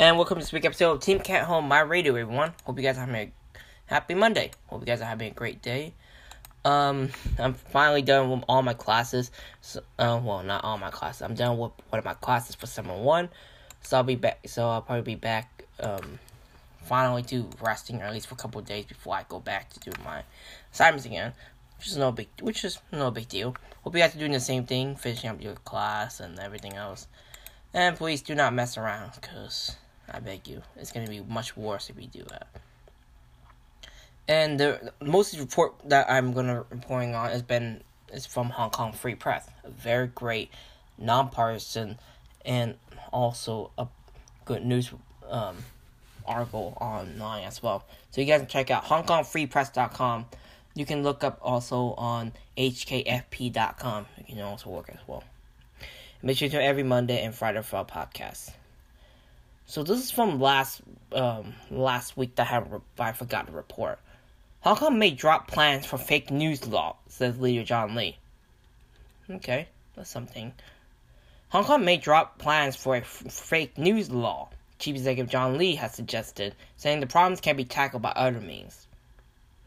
And welcome to this week's episode of Team Cat Home My Radio, everyone. Hope you guys are having a happy Monday. Hope you guys are having a great day. Um, I'm finally done with all my classes. So, uh, well, not all my classes. I'm done with one of my classes for summer one. So I'll be back. So I'll probably be back. Um, finally to resting, or at least for a couple days before I go back to do my assignments again. Which is no big, which is no big deal. You guys are doing the same thing, finishing up your class and everything else. And please do not mess around, cause I beg you, it's gonna be much worse if you do that. And the most report that I'm gonna reporting on has been is from Hong Kong Free Press, a very great, nonpartisan, and also a good news um, article online as well. So you guys can check out HongKongFreePress.com. You can look up also on HKFP.com. You can also work as well. Make sure to tune every Monday and Friday for our podcast. So this is from last um, last week that I, have, I forgot to report. Hong Kong may drop plans for fake news law, says leader John Lee. Okay, that's something. Hong Kong may drop plans for a f- fake news law, Chief Executive John Lee has suggested, saying the problems can be tackled by other means.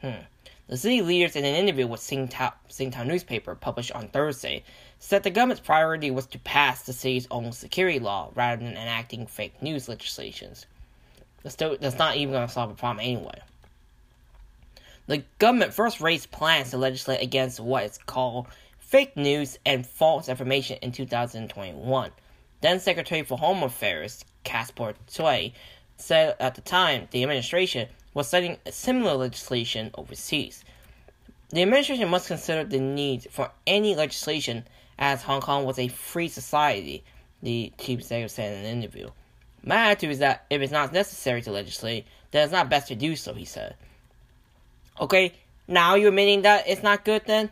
Hmm. The city leaders in an interview with Singtao, Singtao newspaper published on Thursday said the government's priority was to pass the city's own security law rather than enacting fake news legislations. That's, still, that's not even going to solve the problem anyway. The government first raised plans to legislate against what is called fake news and false information in 2021. Then Secretary for Home Affairs, Caspar Tsui, said at the time the administration was studying similar legislation overseas. The administration must consider the need for any legislation as Hong Kong was a free society, the chief executive said in an interview. My attitude is that if it's not necessary to legislate, then it's not best to do so, he said. Okay, now you're admitting that it's not good then?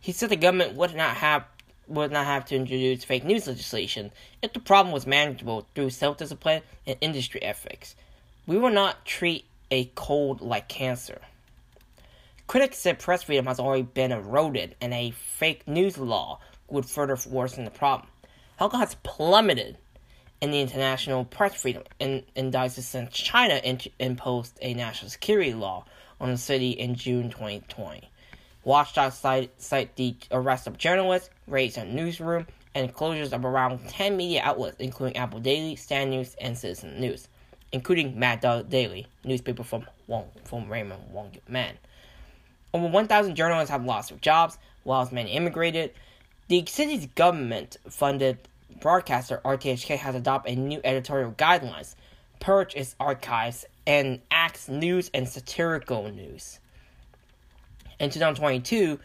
He said the government would not have would not have to introduce fake news legislation if the problem was manageable through self-discipline and industry ethics. We will not treat a cold like cancer. Critics said press freedom has already been eroded and a fake news law would further worsen the problem. Hong Kong has plummeted in the international press freedom indices since China imposed a national security law on the city in June 2020. Watchdog cite, cite the arrest of journalists, raids on newsroom, and closures of around 10 media outlets, including Apple Daily, Stand News, and Citizen News, including Mad Dog Daily, newspaper from Wong, from Raymond Wong Man. Over 1,000 journalists have lost their jobs, while as many immigrated. The city's government-funded broadcaster RTHK has adopted new editorial guidelines, purge its archives, and acts news and satirical news in 2022,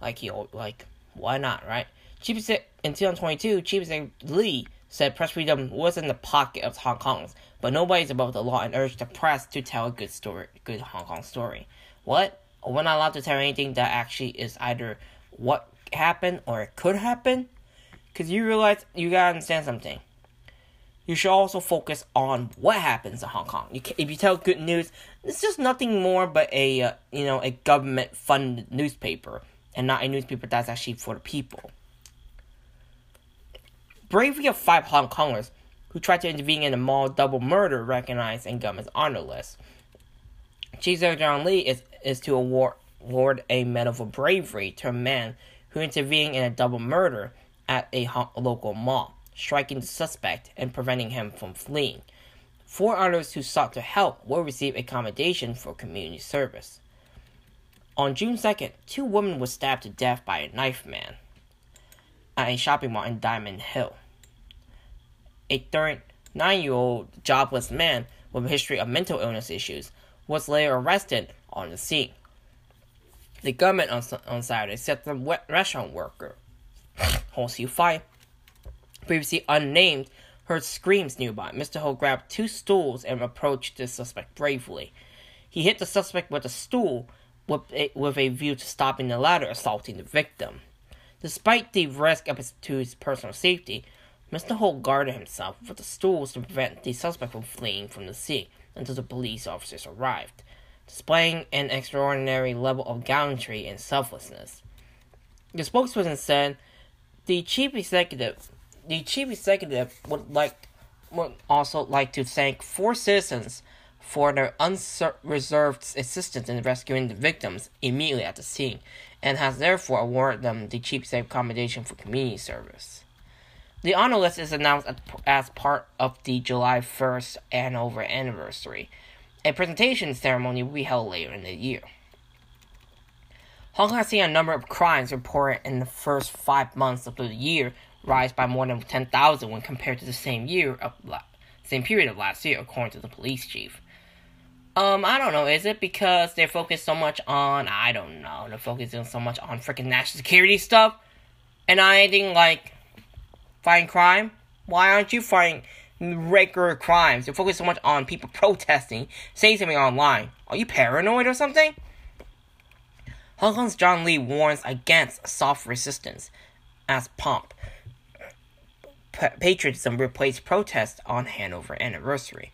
like he like why not, right? Chief in 2022, Chief Lee said press freedom was in the pocket of Hong Kong's, but nobody's above the law and urged the press to tell a good story, good Hong Kong story. What? We're not allowed to tell anything that actually is either what happened or it could happen. Cause you realize you gotta understand something you should also focus on what happens in Hong Kong. You can, if you tell good news, it's just nothing more but a uh, you know a government funded newspaper and not a newspaper that's actually for the people. Bravery of five Hong Kongers who tried to intervene in a mall double murder recognized in government's honor list. Chief John Lee is, is to award, award a medal for bravery to a man who intervened in a double murder at a local mall striking the suspect and preventing him from fleeing. Four others who sought to help will receive accommodation for community service. On June 2nd, two women were stabbed to death by a knife man at a shopping mall in Diamond Hill. A 39 year old jobless man with a history of mental illness issues was later arrested on the scene. The government on, on Saturday said the restaurant worker, Ho Xiu-fai, previously unnamed, heard screams nearby. Mr. Ho grabbed two stools and approached the suspect bravely. He hit the suspect with a stool with a, with a view to stopping the latter assaulting the victim. Despite the risk of his, to his personal safety, Mr. Ho guarded himself with the stools to prevent the suspect from fleeing from the scene until the police officers arrived, displaying an extraordinary level of gallantry and selflessness. The spokesperson said the chief executive the chief executive would like would also like to thank four citizens for their unreserved assistance in rescuing the victims immediately at the scene, and has therefore awarded them the Chief Executive Commendation for Community Service. The honor list is announced as part of the July 1st handover anniversary. A presentation ceremony will be held later in the year. Hong Kong has seen a number of crimes reported in the first five months of the year rise by more than 10,000 when compared to the same year of la- same period of last year, according to the police chief. Um, I don't know. Is it because they're focused so much on I don't know. They're focusing so much on freaking national security stuff, and not anything like fighting crime. Why aren't you fighting regular crimes? You're focused so much on people protesting, saying something online. Are you paranoid or something? Hong Kong's John Lee warns against soft resistance as pomp patriotism replaced protest on handover anniversary.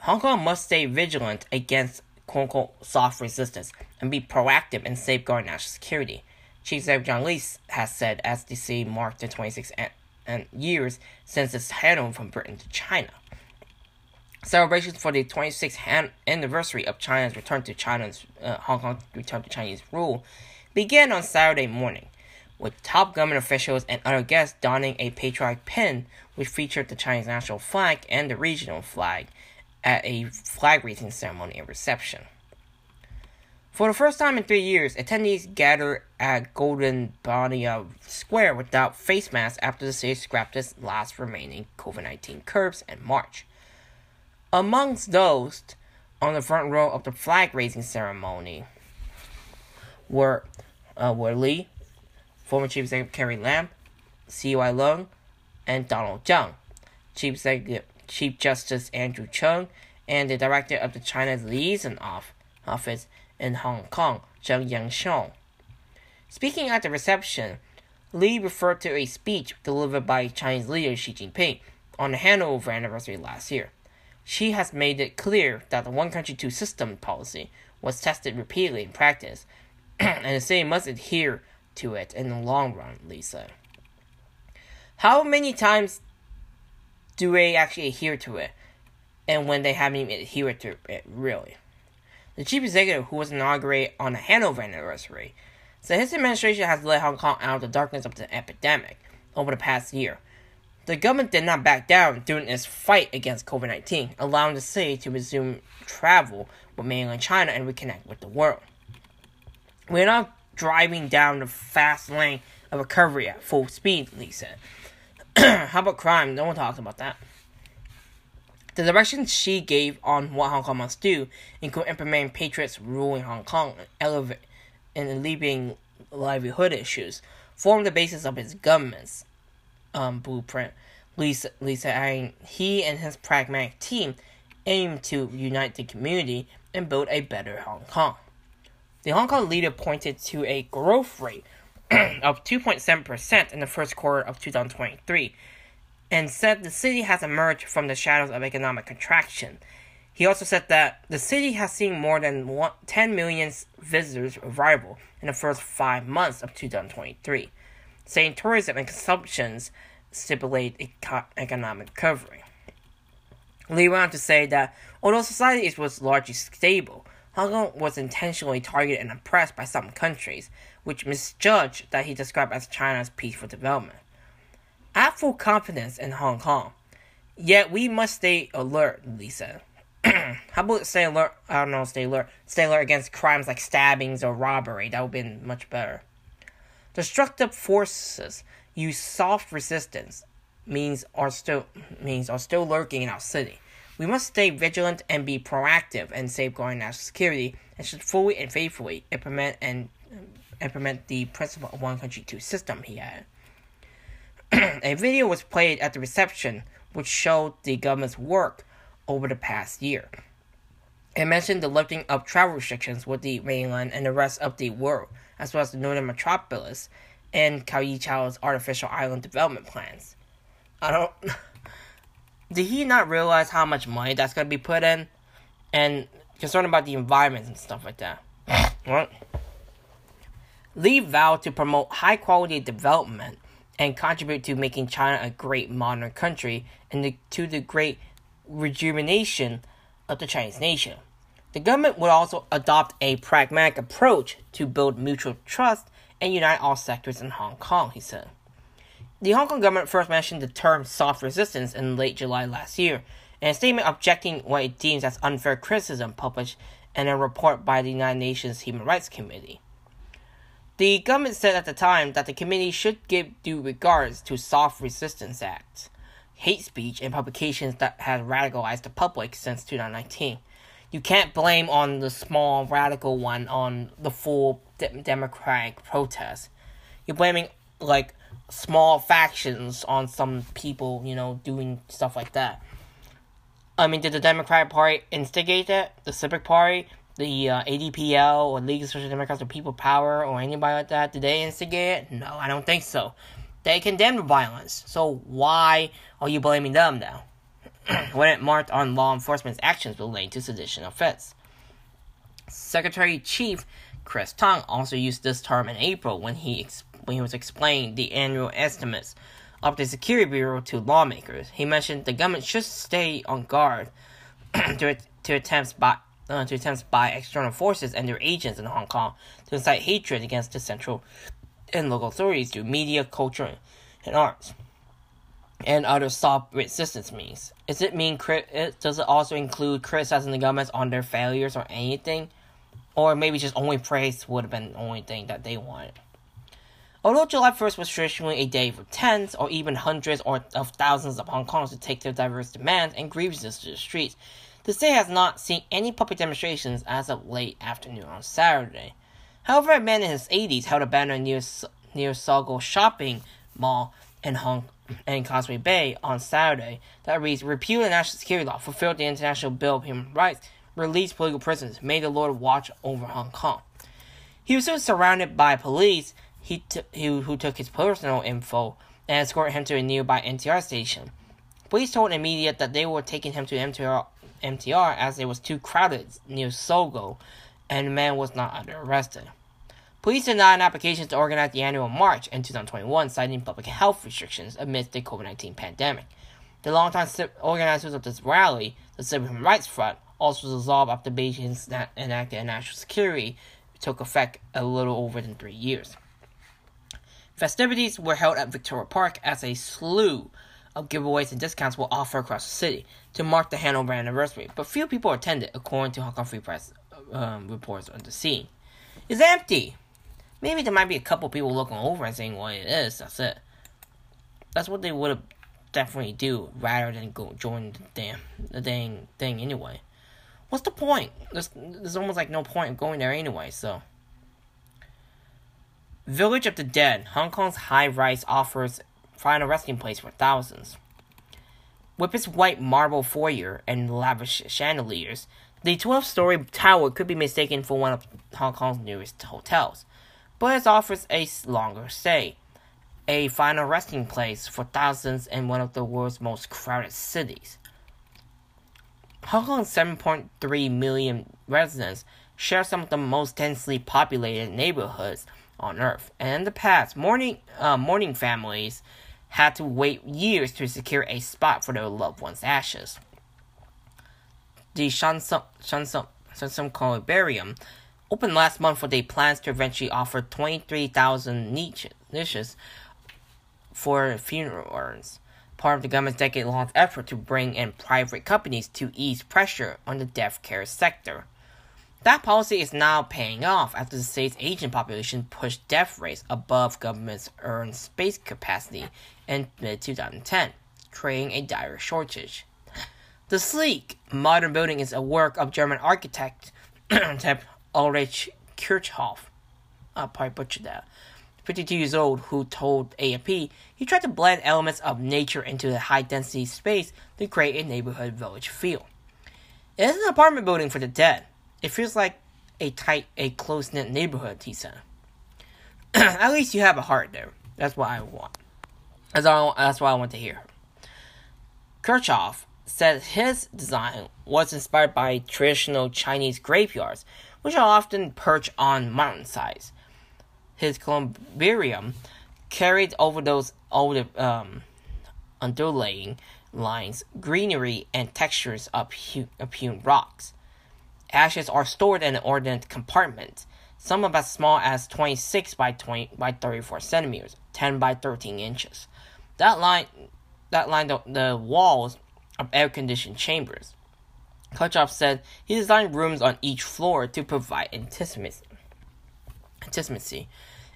Hong Kong must stay vigilant against quote unquote soft resistance and be proactive in safeguarding national security. Chief Executive John Lee has said as the city marked the 26 an- years since its handover from Britain to China. Celebrations for the 26th han- anniversary of China's return to China's uh, Hong Kong return to Chinese rule began on Saturday morning with top government officials and other guests donning a patriotic pin which featured the Chinese national flag and the regional flag at a flag raising ceremony and reception. For the first time in three years, attendees gathered at Golden Bauhinia Square without face masks after the city scrapped its last remaining COVID 19 curbs in March. Amongst those on the front row of the flag raising ceremony were, uh, were Lee, former Chief Executive Carrie Lam, CY Leung, and Donald Tsang. Chief Chief Justice Andrew Cheung and the Director of the China's Liaison Office in Hong Kong, Zheng Yanxiong. Speaking at the reception, Lee referred to a speech delivered by Chinese leader Xi Jinping on the handover anniversary last year. Xi has made it clear that the one country, two system policy was tested repeatedly in practice, and the city must adhere to it in the long run, Lisa. How many times do they actually adhere to it? And when they haven't even adhered to it, really. The chief executive, who was inaugurated on the handover anniversary, said his administration has led Hong Kong out of the darkness of the epidemic over the past year. The government did not back down during its fight against COVID 19, allowing the city to resume travel with mainland China and reconnect with the world. We're not driving down the fast lane of recovery at full speed, Lee said. How about crime? No one talks about that. The directions Xi gave on what Hong Kong must do include implementing patriots rule in Hong Kong and, elevate, and alleviating livelihood issues, form the basis of his government's um, blueprint. Lisa, Lisa adding, he and his pragmatic team aim to unite the community and build a better Hong Kong. The Hong Kong leader pointed to a growth rate of 2.7% in the first quarter of 2023 and said the city has emerged from the shadows of economic contraction. He also said that the city has seen more than 10 million visitors arrival in the first five months of 2023, saying tourism and consumptions stipulate eco- economic recovery. Lee went on to say that although society was largely stable, Hong Kong was intentionally targeted and oppressed by some countries, which misjudged that he described as China's peaceful development. I have full confidence in Hong Kong, yet we must stay alert, Lee said. How about stay alert? I don't know, stay alert. Stay alert against crimes like stabbings or robbery. That would have been much better. Destructive forces use soft resistance means are still means are still lurking in our city. We must stay vigilant and be proactive in safeguarding national security and should fully and faithfully implement and um, implement the principle of one country, two system, he added. a video was played at the reception which showed the government's work over the past year. It mentioned the lifting of travel restrictions with the mainland and the rest of the world, as well as the northern metropolis and Kaohsiung's artificial island development plans. I don't. Did he not realize how much money that's going to be put in? And concerned about the environment and stuff like that. what? Lee vowed to promote high quality development and contribute to making China a great modern country and the, to the great rejuvenation of the Chinese nation. The government would also adopt a pragmatic approach to build mutual trust and unite all sectors in Hong Kong, he said. The Hong Kong government first mentioned the term soft resistance in late July last year, in a statement objecting what it deems as unfair criticism published in a report by the United Nations Human Rights Committee. The government said at the time that the committee should give due regards to soft resistance acts, hate speech, and publications that had radicalized the public since 2019. You can't blame on the small radical one on the full de- democratic protest. You're blaming like small factions on some people, you know, doing stuff like that. I mean, did the Democratic Party instigate that? The Civic Party? the uh, ADPL or League of Social Democrats or People Power or anybody like that, did they instigate it? No, I don't think so. They condemned the violence. So why are you blaming them now? when it marked on law enforcement's actions relating to sedition offense. Secretary Chief Chris Tang also used this term in April when he ex- when he was explaining the annual estimates of the Security Bureau to lawmakers. He mentioned the government should stay on guard to, to attempts by uh, to attempts by external forces and their agents in Hong Kong to incite hatred against the central and local authorities through media, culture, and arts, and other soft resistance means. Does it mean does it also include criticizing the governments on their failures or anything, or maybe just only praise would have been the only thing that they wanted? Although July 1st was traditionally a day for tens or even hundreds or of thousands of Hong Kongers to take their diverse demands and grievances to the streets, the state has not seen any public demonstrations as of late afternoon on Saturday. However, a man in his 80s held a banner near near Sogo Shopping Mall in Hong in Causeway Bay on Saturday that reads: "Repeal the national security law, fulfill the International Bill of Human Rights, release political prisoners, may the Lord watch over Hong Kong." He was soon surrounded by police he t- who, who took his personal info and escorted him to a nearby MTR station. Police told the media that they were taking him to MTR MTR as it was too crowded near Sogo, and the man was not under arrested. Police denied an application to organize the annual march in 2021, citing public health restrictions amidst the COVID 19 pandemic. The longtime organizers of this rally, the Civil Rights Front, also dissolved after Beijing's enacted national security took effect a little over than three years. Festivities were held at Victoria Park as a slew of giveaways and discounts were offered across the city to mark the handover anniversary, but few people attended, according to Hong Kong Free Press um, reports on the scene. It's empty. Maybe there might be a couple people looking over and saying what it is. That's it. That's what they would have definitely do rather than go join the damn the dang thing anyway. What's the point? There's there's almost like no point in going there anyway. So. Village of the Dead, Hong Kong's high rise offers final resting place for thousands. With its white marble foyer and lavish chandeliers, the 12 story tower could be mistaken for one of Hong Kong's newest hotels, but it offers a longer stay, a final resting place for thousands in one of the world's most crowded cities. Hong Kong's 7.3 million residents share some of the most densely populated neighborhoods on Earth, and in the past, mourning, uh, mourning families had to wait years to secure a spot for their loved one's ashes. The Shan Sum, Shansum, Columbarium opened last month with a plans to eventually offer 23,000 niches for funeral urns, part of the government's decade-long effort to bring in private companies to ease pressure on the death care sector. That policy is now paying off after the state's aging population pushed death rates above government's urn space capacity in mid 2010, creating a dire shortage. The sleek, modern building is a work of German architect Ulrich Kirchhoff. I probably butchered that. 52 years old, who told AFP he tried to blend elements of nature into the high density space to create a neighborhood village feel. It is an apartment building for the dead. It feels like a tight, a close knit neighborhood, said. At least you have a heart there. That's what I want. That's all. That's what I want to hear. Kirchhoff said his design was inspired by traditional Chinese graveyards, which are often perched on mountainsides. His columbarium carried over those old um, lines, greenery, and textures of, hewn, of hewn rocks. Ashes are stored in an ordnance compartment, some of as small as 26 by 20 by 34 centimeters, 10 by 13 inches. That line, that line the, the walls of air-conditioned chambers. Kirchhoff said he designed rooms on each floor to provide intimacy. intimacy.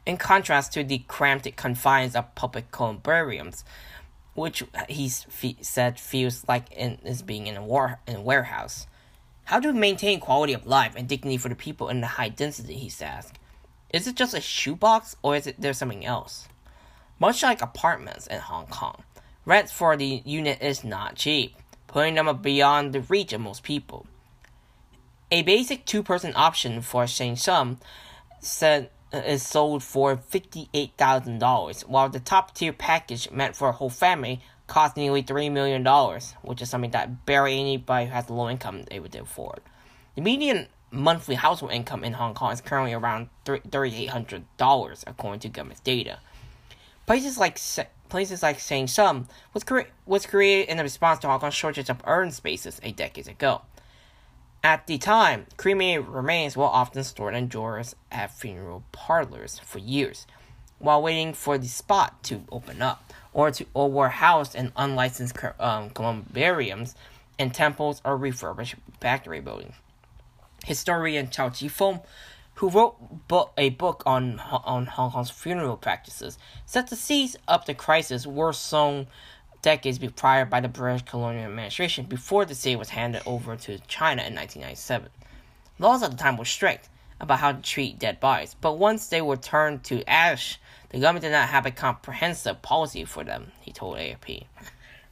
In contrast to the cramped confines of public columbariums, which he said feels like in, is being in a, war, in a warehouse. How we maintain quality of life and dignity for the people in the high density? He asked. Is it just a shoebox or is it there something else? Much like apartments in Hong Kong, rent for the unit is not cheap, putting them beyond the reach of most people. A basic two-person option for Sheng said uh, is sold for $58,000, while the top tier package meant for a whole family costs nearly $3 million, which is something that barely anybody who has low income able to afford. The median monthly household income in Hong Kong is currently around $3,800, according to government data. Places like places like Sheng Sum was, cre- was created in response to Hong Kong's shortage of urn spaces a decade ago. At the time, cremated remains were often stored in drawers at funeral parlors for years, while waiting for the spot to open up, or to or were housed in unlicensed um, columbariums and temples or refurbished factory buildings. Historian Chao Chi-feng, who wrote bo- a book on on Hong Kong's funeral practices, said the seeds of the crisis were sown decades prior by the British colonial administration before the city was handed over to China in 1997. Laws at the time were strict about how to treat dead bodies, but once they were turned to ash, the government did not have a comprehensive policy for them, he told AFP.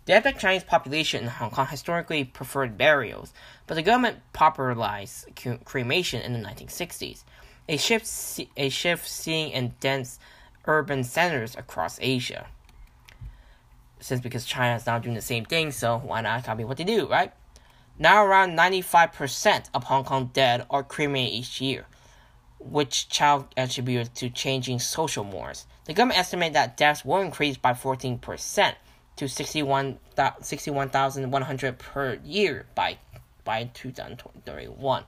The ethnic Chinese population in Hong Kong historically preferred burials, but the government popularized cremation in the 1960s, a shift, a shift seen in dense urban centers across Asia since because China is now doing the same thing, so why not copy what they do, right? Now around 95% of Hong Kong dead are cremated each year, which Chao attributed to changing social mores. The government estimated that deaths will increase by 14% to 61,100 per year by, by 2031.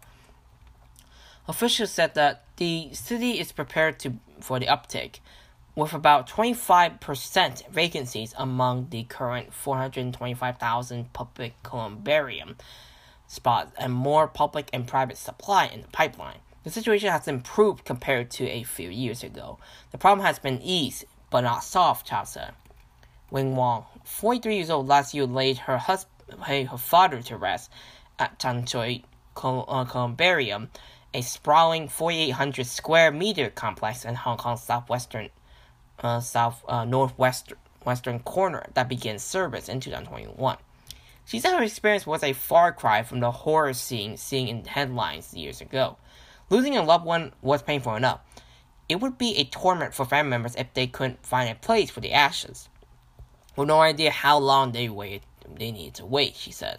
Officials said that the city is prepared to for the uptick, with about 25% vacancies among the current 425,000 public columbarium spots and more public and private supply in the pipeline. The situation has improved compared to a few years ago. The problem has been eased, but not solved, Chao said. Wing Wong, 43 years old, last year laid her husband, her father to rest at Chan Choi uh, Columbarium, a sprawling 4,800 square meter complex in Hong Kong's southwestern uh, south uh, northwest western corner that began service in 2021. She said her experience was a far cry from the horror scene seen in headlines years ago. Losing a loved one was painful enough. It would be a torment for family members if they couldn't find a place for the ashes. With no idea how long they waited, they needed to wait, she said.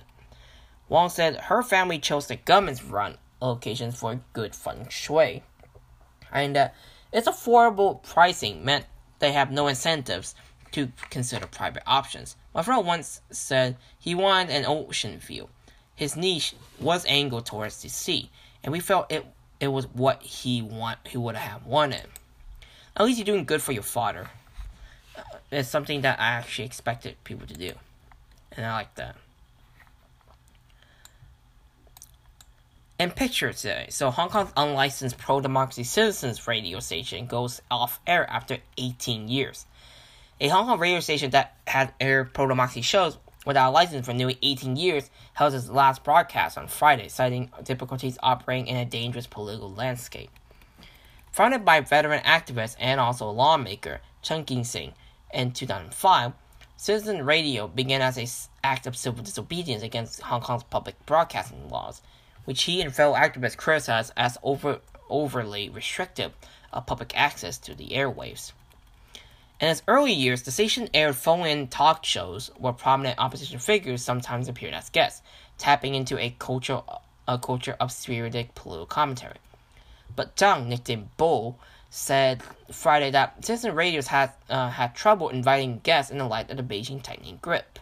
Wong said her family chose the government's run locations for good feng shui, and uh, its affordable pricing meant they have no incentives to consider private options. My friend once said he wanted an ocean view. His niche was angled towards the sea, and we felt it it was what he want he would have wanted. At least you're doing good for your father. Uh, it's something that I actually expected people to do, and I like that. And picture today. So Hong Kong's unlicensed pro-democracy citizens radio station goes off air after 18 years. A Hong Kong radio station that had aired pro-democracy shows without a license for nearly 18 years, held his last broadcast on Friday, citing difficulties operating in a dangerous political landscape. Founded by veteran activist and also lawmaker Chen Guangxing in 2005, Citizen Radio began as an act of civil disobedience against Hong Kong's public broadcasting laws, which he and fellow activists criticized as over, overly restrictive of public access to the airwaves. In its early years, the station aired phone-in talk shows where prominent opposition figures sometimes appeared as guests, tapping into a culture, a culture of spirited political commentary. But Zhang, nicknamed Bull, said Friday that citizen radios had uh, had trouble inviting guests in the light of the Beijing tightening grip.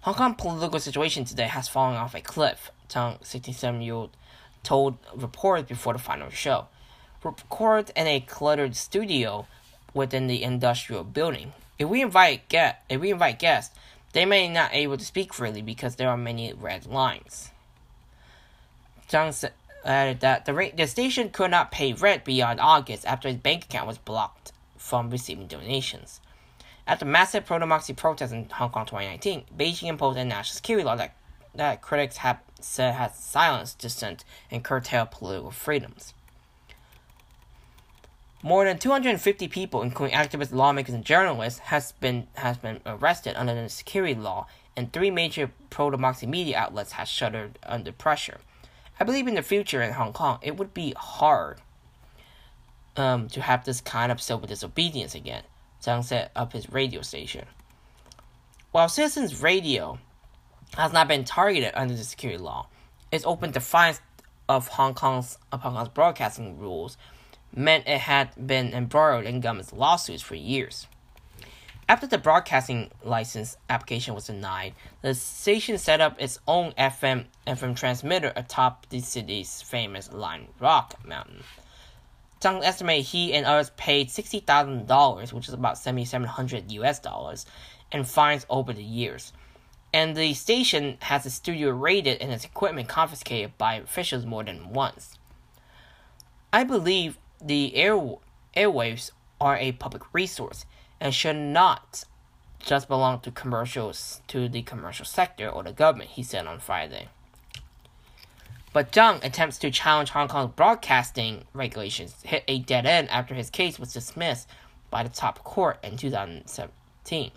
Hong Kong political situation today has fallen off a cliff, Zhang, 67-year-old, told reporters before the final show. Recorded in a cluttered studio within the industrial building. If we invite get if we invite guests, they may not able to speak freely because there are many red lines. Said, added that the, the station could not pay rent beyond August after his bank account was blocked from receiving donations. After massive pro-democracy protests in Hong Kong 2019, Beijing imposed a national security law that, that critics have said has silenced dissent and curtailed political freedoms. More than 250 people, including activists, lawmakers, and journalists, has been has been arrested under the security law, and three major pro-democracy media outlets have shuttered under pressure. I believe in the future in Hong Kong, it would be hard um, to have this kind of civil disobedience again, Zhang said of his radio station. While Citizens Radio has not been targeted under the security law, its open defiance of Hong Kong's of Hong Kong's broadcasting rules meant it had been embroiled in government lawsuits for years. After the broadcasting license application was denied, the station set up its own FM FM transmitter atop the city's famous Lion Rock Mountain. Zhang estimated he and others paid sixty thousand dollars, which is about seventy seven hundred US dollars, in fines over the years. And the station has its studio raided and its equipment confiscated by officials more than once. I believe the air, airwaves are a public resource and should not just belong to commercials to the commercial sector or the government, he said on Friday. But Zhang attempts to challenge Hong Kong's broadcasting regulations hit a dead end after his case was dismissed by the top court in 2017.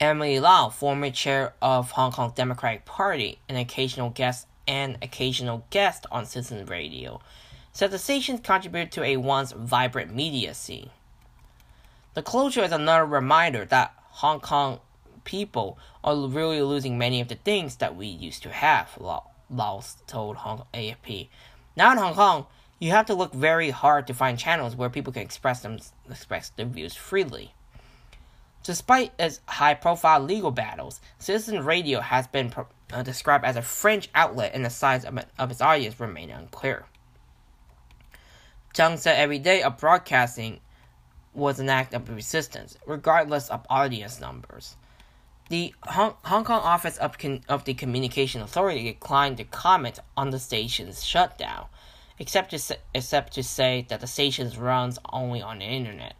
Emily Lau, former chair of Hong Kong Democratic Party, an occasional guest and occasional guest on Citizen Radio, station contributed to a once vibrant media scene. The closure is another reminder that Hong Kong people are really losing many of the things that we used to have, Laos told Hong AFP. Now in Hong Kong, you have to look very hard to find channels where people can express them express their views freely. Despite its high-profile legal battles, Citizen Radio has been pro- uh, described as a fringe outlet, and the size of, of its audience remain unclear. Zhang said every day of broadcasting was an act of resistance, regardless of audience numbers. The Hong, Kong Office of, of the Communication Authority declined to comment on the station's shutdown, except to, say, except to say that the station runs only on the internet.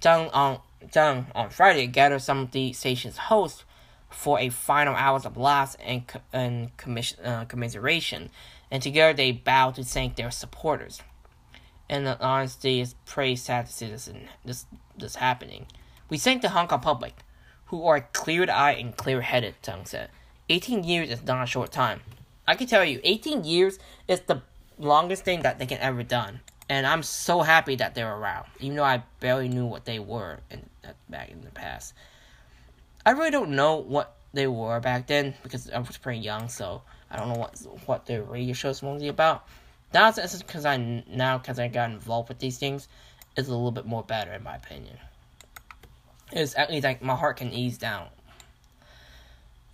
Zhang on, Zhang on Friday gathered some of the station's hosts for a final hours of laughs and, and uh, commiseration, and together they bowed to thank their supporters and the honesty is pretty sad to see this in, this this happening. We thank the Hong Kong public, who are clear-eyed and clear-headed. Zhang said, "18 years is not a short time. I can tell you, 18 years is the longest thing that they can ever done, and I'm so happy that they're around, even though I barely knew what they were in, uh, back in the past. I really don't know what they were back then because I was pretty young, so I don't know what what the radio show is mostly about." Now it's because I now because I got involved with these things, it's a little bit more better in my opinion. It's at least like my heart can ease down.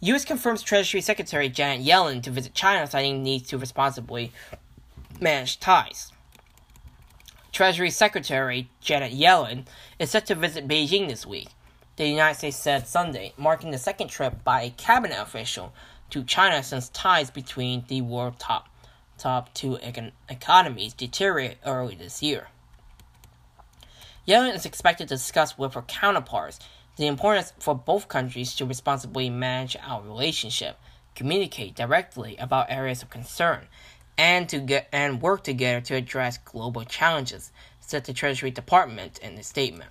U.S. confirms Treasury Secretary Janet Yellen to visit China, citing needs to responsibly manage ties. Treasury Secretary Janet Yellen is set to visit Beijing this week. The United States said Sunday, marking the second trip by a cabinet official to China since ties between the world top top two econ- economies deteriorate early this year. Yellen is expected to discuss with her counterparts, the importance for both countries to responsibly manage our relationship, communicate directly about areas of concern, and to get and work together to address global challenges, said the Treasury Department in a statement.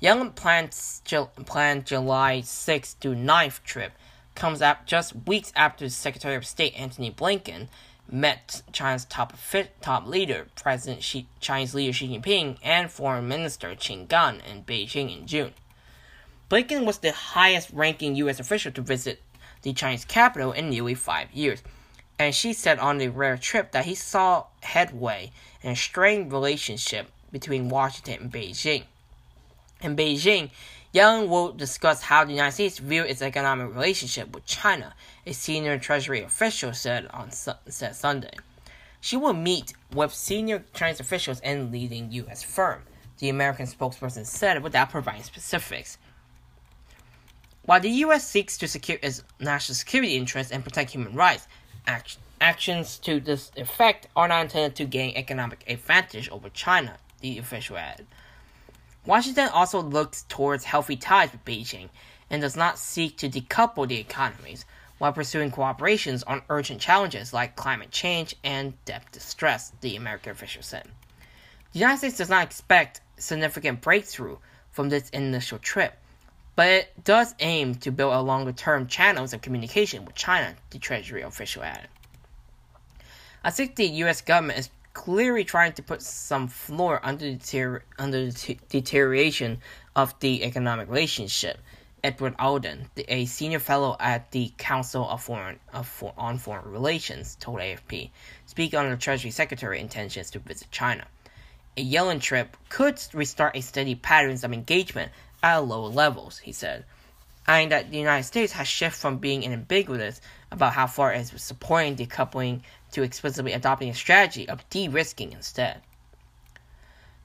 Young plans planned July 6th to 9th trip comes up just weeks after Secretary of State Antony Blinken met China's top top leader, President Xi, Chinese leader Xi Jinping, and Foreign Minister Qin Gang in Beijing in June. Blinken was the highest-ranking U.S. official to visit the Chinese capital in nearly five years, and she said on the rare trip that he saw headway in a strained relationship between Washington and Beijing. In Beijing, Yang will discuss how the United States view its economic relationship with China, a senior Treasury official said on said Sunday. She will meet with senior Chinese officials and leading U.S. firm, the American spokesperson said without providing specifics. While the U.S. seeks to secure its national security interests and protect human rights, act- actions to this effect are not intended to gain economic advantage over China, the official added. Washington also looks towards healthy ties with Beijing and does not seek to decouple the economies while pursuing cooperations on urgent challenges like climate change and debt distress, the American official said. The United States does not expect significant breakthrough from this initial trip, but it does aim to build a longer term channels of communication with China, the Treasury official added. I think the US government is clearly trying to put some floor under under the deterioration of the economic relationship. Edward Alden, a senior fellow at the Council of Foreign of on Foreign Relations, told AFP, speaking on the Treasury Secretary intentions to visit China. A Yellen trip could restart a steady pattern of engagement at lower levels, he said, adding that the United States has shifted from being ambiguous about how far it is supporting decoupling to explicitly adopting a strategy of de risking instead.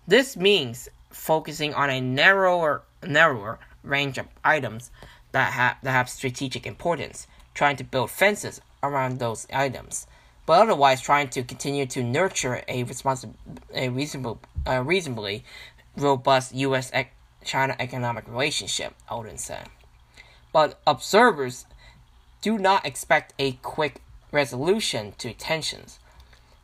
This means focusing on a narrower, narrower range of items that have, that have strategic importance, trying to build fences around those items, but otherwise trying to continue to nurture a, responsi- a reasonable, a reasonably robust U.S. China economic relationship, Alden said. But observers do not expect a quick resolution to tensions.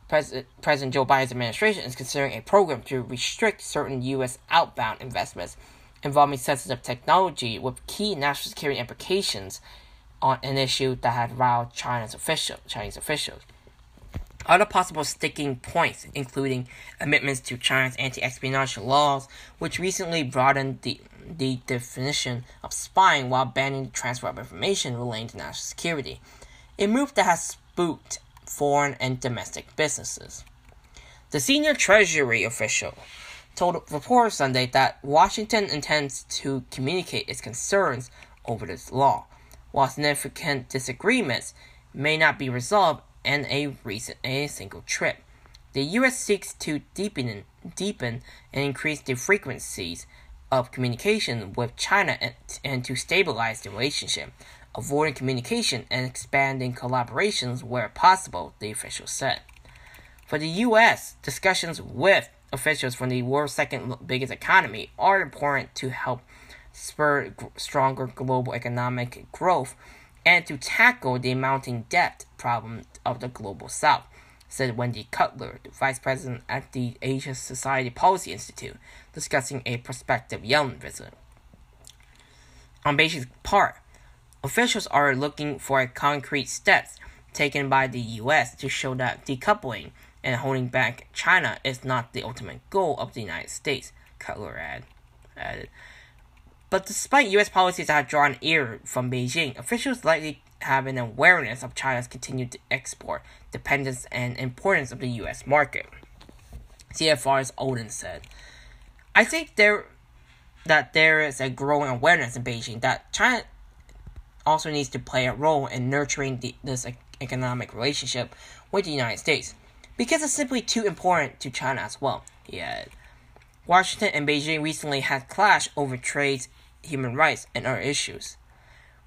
President, President Joe Biden's administration is considering a program to restrict certain U.S. outbound investments involving sensitive technology with key national security implications on an issue that had riled China's official, Chinese officials. Other possible sticking points, including amendments to China's anti-espionage laws, which recently broadened the, the definition of spying while banning the transfer of information relating to national security, a move that has spooked foreign and domestic businesses. The senior Treasury official told reporters Sunday that Washington intends to communicate its concerns over this law, while significant disagreements may not be resolved in a recent a single trip. The U.S. seeks to deepen, deepen and increase the frequencies of communication with China and, and to stabilize the relationship, avoiding communication and expanding collaborations where possible, the official said. For the U.S., discussions with officials from the world's second biggest economy are important to help spur stronger global economic growth and to tackle the mounting debt problem of the global south, said Wendy Cutler, the vice president at the Asia Society Policy Institute, discussing a prospective Yellen visit. On Beijing's part, Officials are looking for concrete steps taken by the U.S. to show that decoupling and holding back China is not the ultimate goal of the United States, Cutler added. But despite U.S. policies that have drawn ear from Beijing, officials likely have an awareness of China's continued export dependence and importance of the U.S. market. CFR's Alden said, "I think there that there is a growing awareness in Beijing that China also needs to play a role in nurturing the, this economic relationship with the United States because it's simply too important to China as well. Added. Washington and Beijing recently had clashed over trade, human rights, and other issues.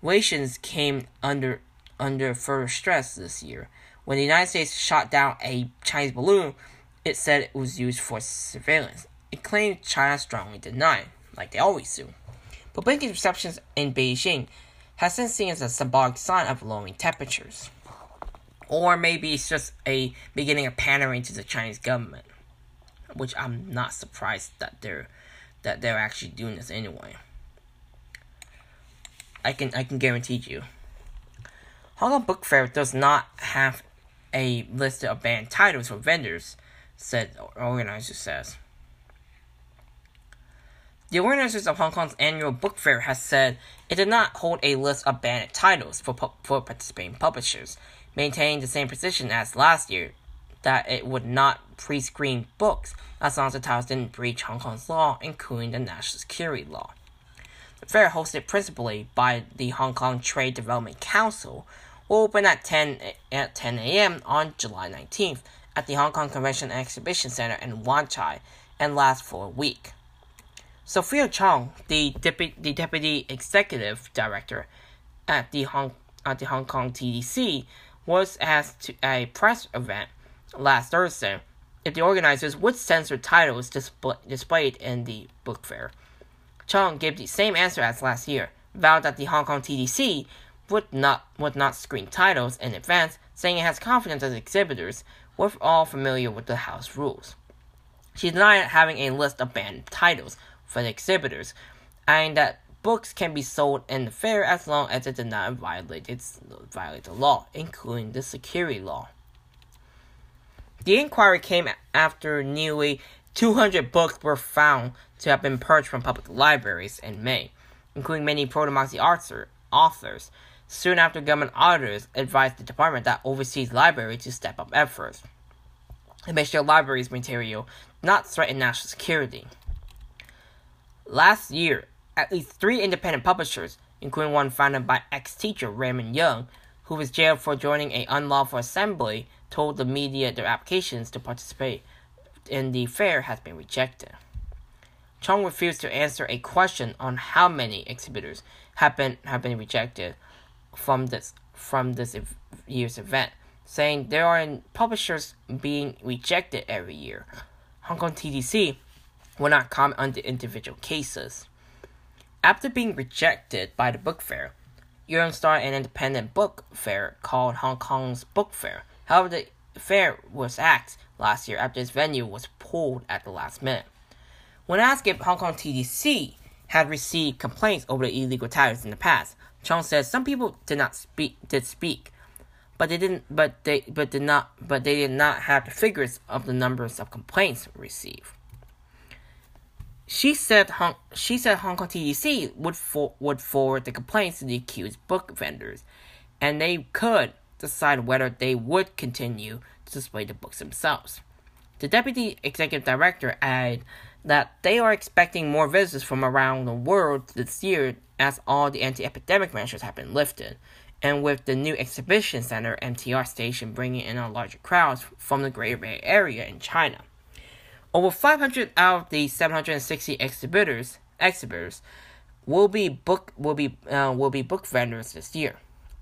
Relations came under under further stress this year when the United States shot down a Chinese balloon. It said it was used for surveillance. It claimed China strongly denied, like they always do. But Blinken's receptions in Beijing has been seen as a symbolic sign of lowering temperatures. Or maybe it's just a beginning of pandering to the Chinese government, which I'm not surprised that they're that they're actually doing this anyway. I can I can guarantee you. Hong Kong Book Fair does not have a list of banned titles for vendors, said organizer says. The organizers of Hong Kong's annual book fair has said it did not hold a list of banned titles for, pu- for participating publishers, maintaining the same position as last year that it would not pre-screen books as long as the titles didn't breach Hong Kong's law, including the national security law. The fair, hosted principally by the Hong Kong Trade Development Council, will open at 10 at 10 a.m. on July 19th at the Hong Kong Convention and Exhibition Center in Wan Chai and last for a week. Sophia Chong, the, deputy, the deputy executive director at the Hong at the Hong Kong TDC, was asked to a press event last Thursday if the organizers would censor titles display, displayed in the book fair. Chong gave the same answer as last year, vowed that the Hong Kong TDC would not would not screen titles in advance, saying it has confidence that exhibitors were all familiar with the house rules. She denied having a list of banned titles, for the exhibitors, and that books can be sold in the fair as long as it did not violate its violate the law, including the security law. The inquiry came after nearly 200 books were found to have been purged from public libraries in May, including many pro-democracy authors. Soon after, government auditors advised the department that oversees libraries to step up efforts to make sure libraries' material not threaten national security. Last year, at least three independent publishers, including one founded by ex-teacher Raymond Yeung, who was jailed for joining an unlawful assembly, told the media their applications to participate in the fair has been rejected. Chong refused to answer a question on how many exhibitors have been have been rejected from this from this year's event, saying there are publishers being rejected every year. Hong Kong TDC will not comment on the individual cases. After being rejected by the book fair, Yeung started an independent book fair called Hong Kong's Book Fair. However, the fair was axed last year after its venue was pulled at the last minute. When asked if Hong Kong TDC had received complaints over the illegal titles in the past, Chong said some people did not speak did speak, but they didn't but they but did not but they did not have the figures of the numbers of complaints received. She said Hong, she said Hong Kong TDC would for, would forward the complaints to the accused book vendors, and they could decide whether they would continue to display the books themselves. The deputy executive director added that they are expecting more visitors from around the world this year as all the anti-epidemic measures have been lifted, and with the new exhibition center MTR station bringing in a larger crowds from the Greater Bay Area in China. Over 500 out of the 760 exhibitors exhibitors will be book will be uh, will be book vendors this year.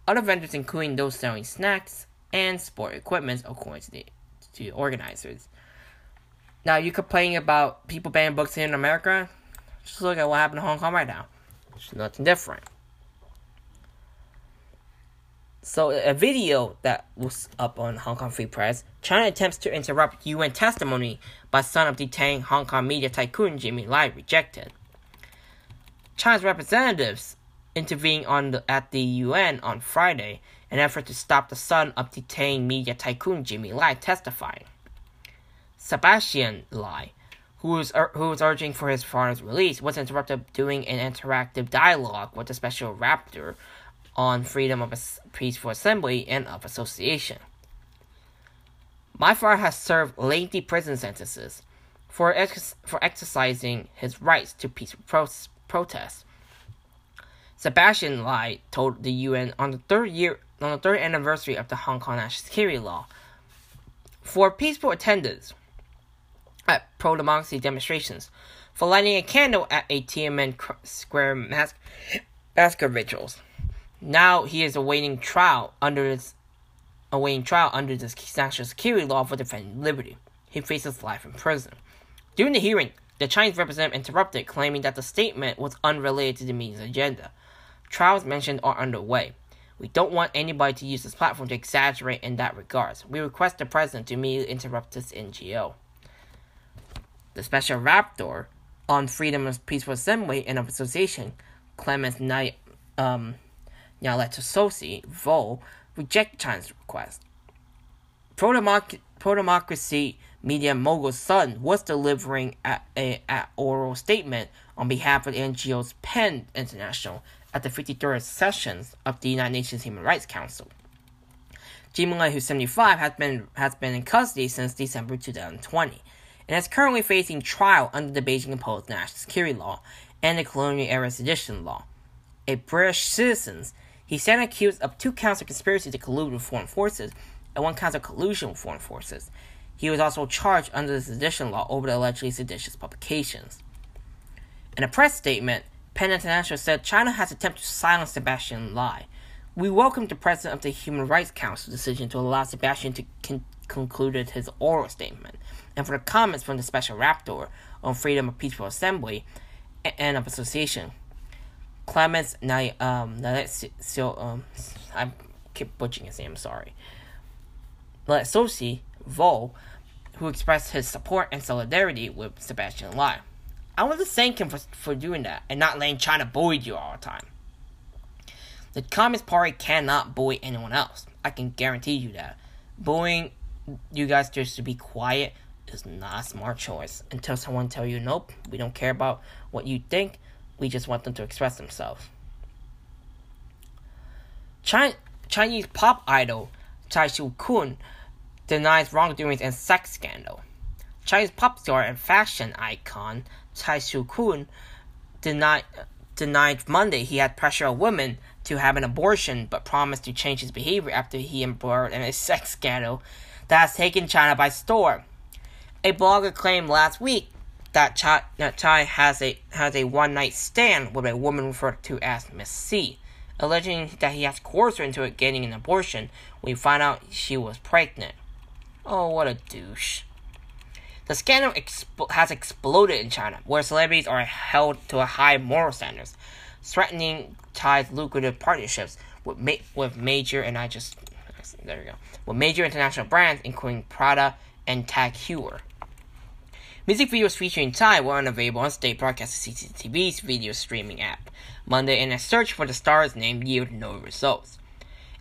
Other vendors, including those selling snacks and sport equipment, according to the, to organizers. Now, you complaining about people banning books in America? Just look at what happened in Hong Kong right now. It's nothing different. So, a video that was up on Hong Kong Free Press, China attempts to interrupt UN testimony by son of detained Hong Kong media tycoon Jimmy Lai rejected. China's representatives intervened on the, at the UN on Friday in an effort to stop the son of detained media tycoon Jimmy Lai testifying. Sebastian Lai, who was, who was urging for his father's release, was interrupted doing an interactive dialogue with the special rapporteur on freedom of peaceful assembly and of association. My father has served lengthy prison sentences for, ex- for exercising his rights to peaceful pro- protest. Sebastian Lai told the UN on the third year on the third anniversary of the Hong Kong National Security Law. For peaceful attendance at pro-democracy demonstrations, for lighting a candle at a Tiananmen Square mask- massacre vigils, now he is awaiting trial under this awaiting trial under the national security law for defending liberty. He faces life in prison. During the hearing, the Chinese representative interrupted, claiming that the statement was unrelated to the meeting's agenda. Trials mentioned are underway. We don't want anybody to use this platform to exaggerate in that regard. We request the president to immediately interrupt this NGO. The special rapporteur on freedom of peaceful assembly and of association, Clemens Ny- um, Nyaletososi Vo, reject China's request. Pro democracy media mogul's son was delivering a, a, oral statement on behalf of the NGO's PEN International at the 53rd sessions of the United Nations Human Rights Council. Jimmy Lai, who's 75, has been has been in custody since December 2020, and is currently facing trial under the Beijing imposed national security law and the colonial era sedition law. A British citizen, he stands accused of two counts of conspiracy to collude with foreign forces and one count of collusion with foreign forces. He was also charged under the sedition law over the allegedly seditious publications. In a press statement, PEN International said China has attempted to silence Sebastian Lai. We welcome the President of the Human Rights Council's decision to allow Sebastian to con- conclude his oral statement, and for the comments from the Special Rapporteur on freedom of peaceful assembly and of association. Clemens Nai um, um I keep butchering his name, sorry. Let Sosi Vo, who expressed his support and solidarity with Sebastian Lai. I want to thank him for, for doing that and not letting China bully you all the time. The Communist Party cannot bully anyone else. I can guarantee you that. Bullying you guys just to be quiet is not a smart choice. Until someone tell you, nope, we don't care about what you think, we just want them to express themselves. China, Chinese pop idol Tsai Shu-kun denies wrongdoings and sex scandal. Chinese pop star and fashion icon Tsai Shu-kun denied, denied Monday he had pressured a woman to have an abortion, but promised to change his behavior after he embroiled in a sex scandal that has taken China by storm. A blogger claimed last week that Chai, that Chai has a has a one night stand with a woman referred to as Miss C, alleging that he has coerced her into getting an abortion he found out she was pregnant. Oh, what a douche. The scandal has exploded in China, where celebrities are held to a high moral standards, threatening Tsai's lucrative partnerships with ma- with major and I just there we go with major international brands including Prada and Tag Heuer. Music videos featuring Tsai were unavailable on state broadcast CCTV's video streaming app Monday, and a search for the star's name yielded no results.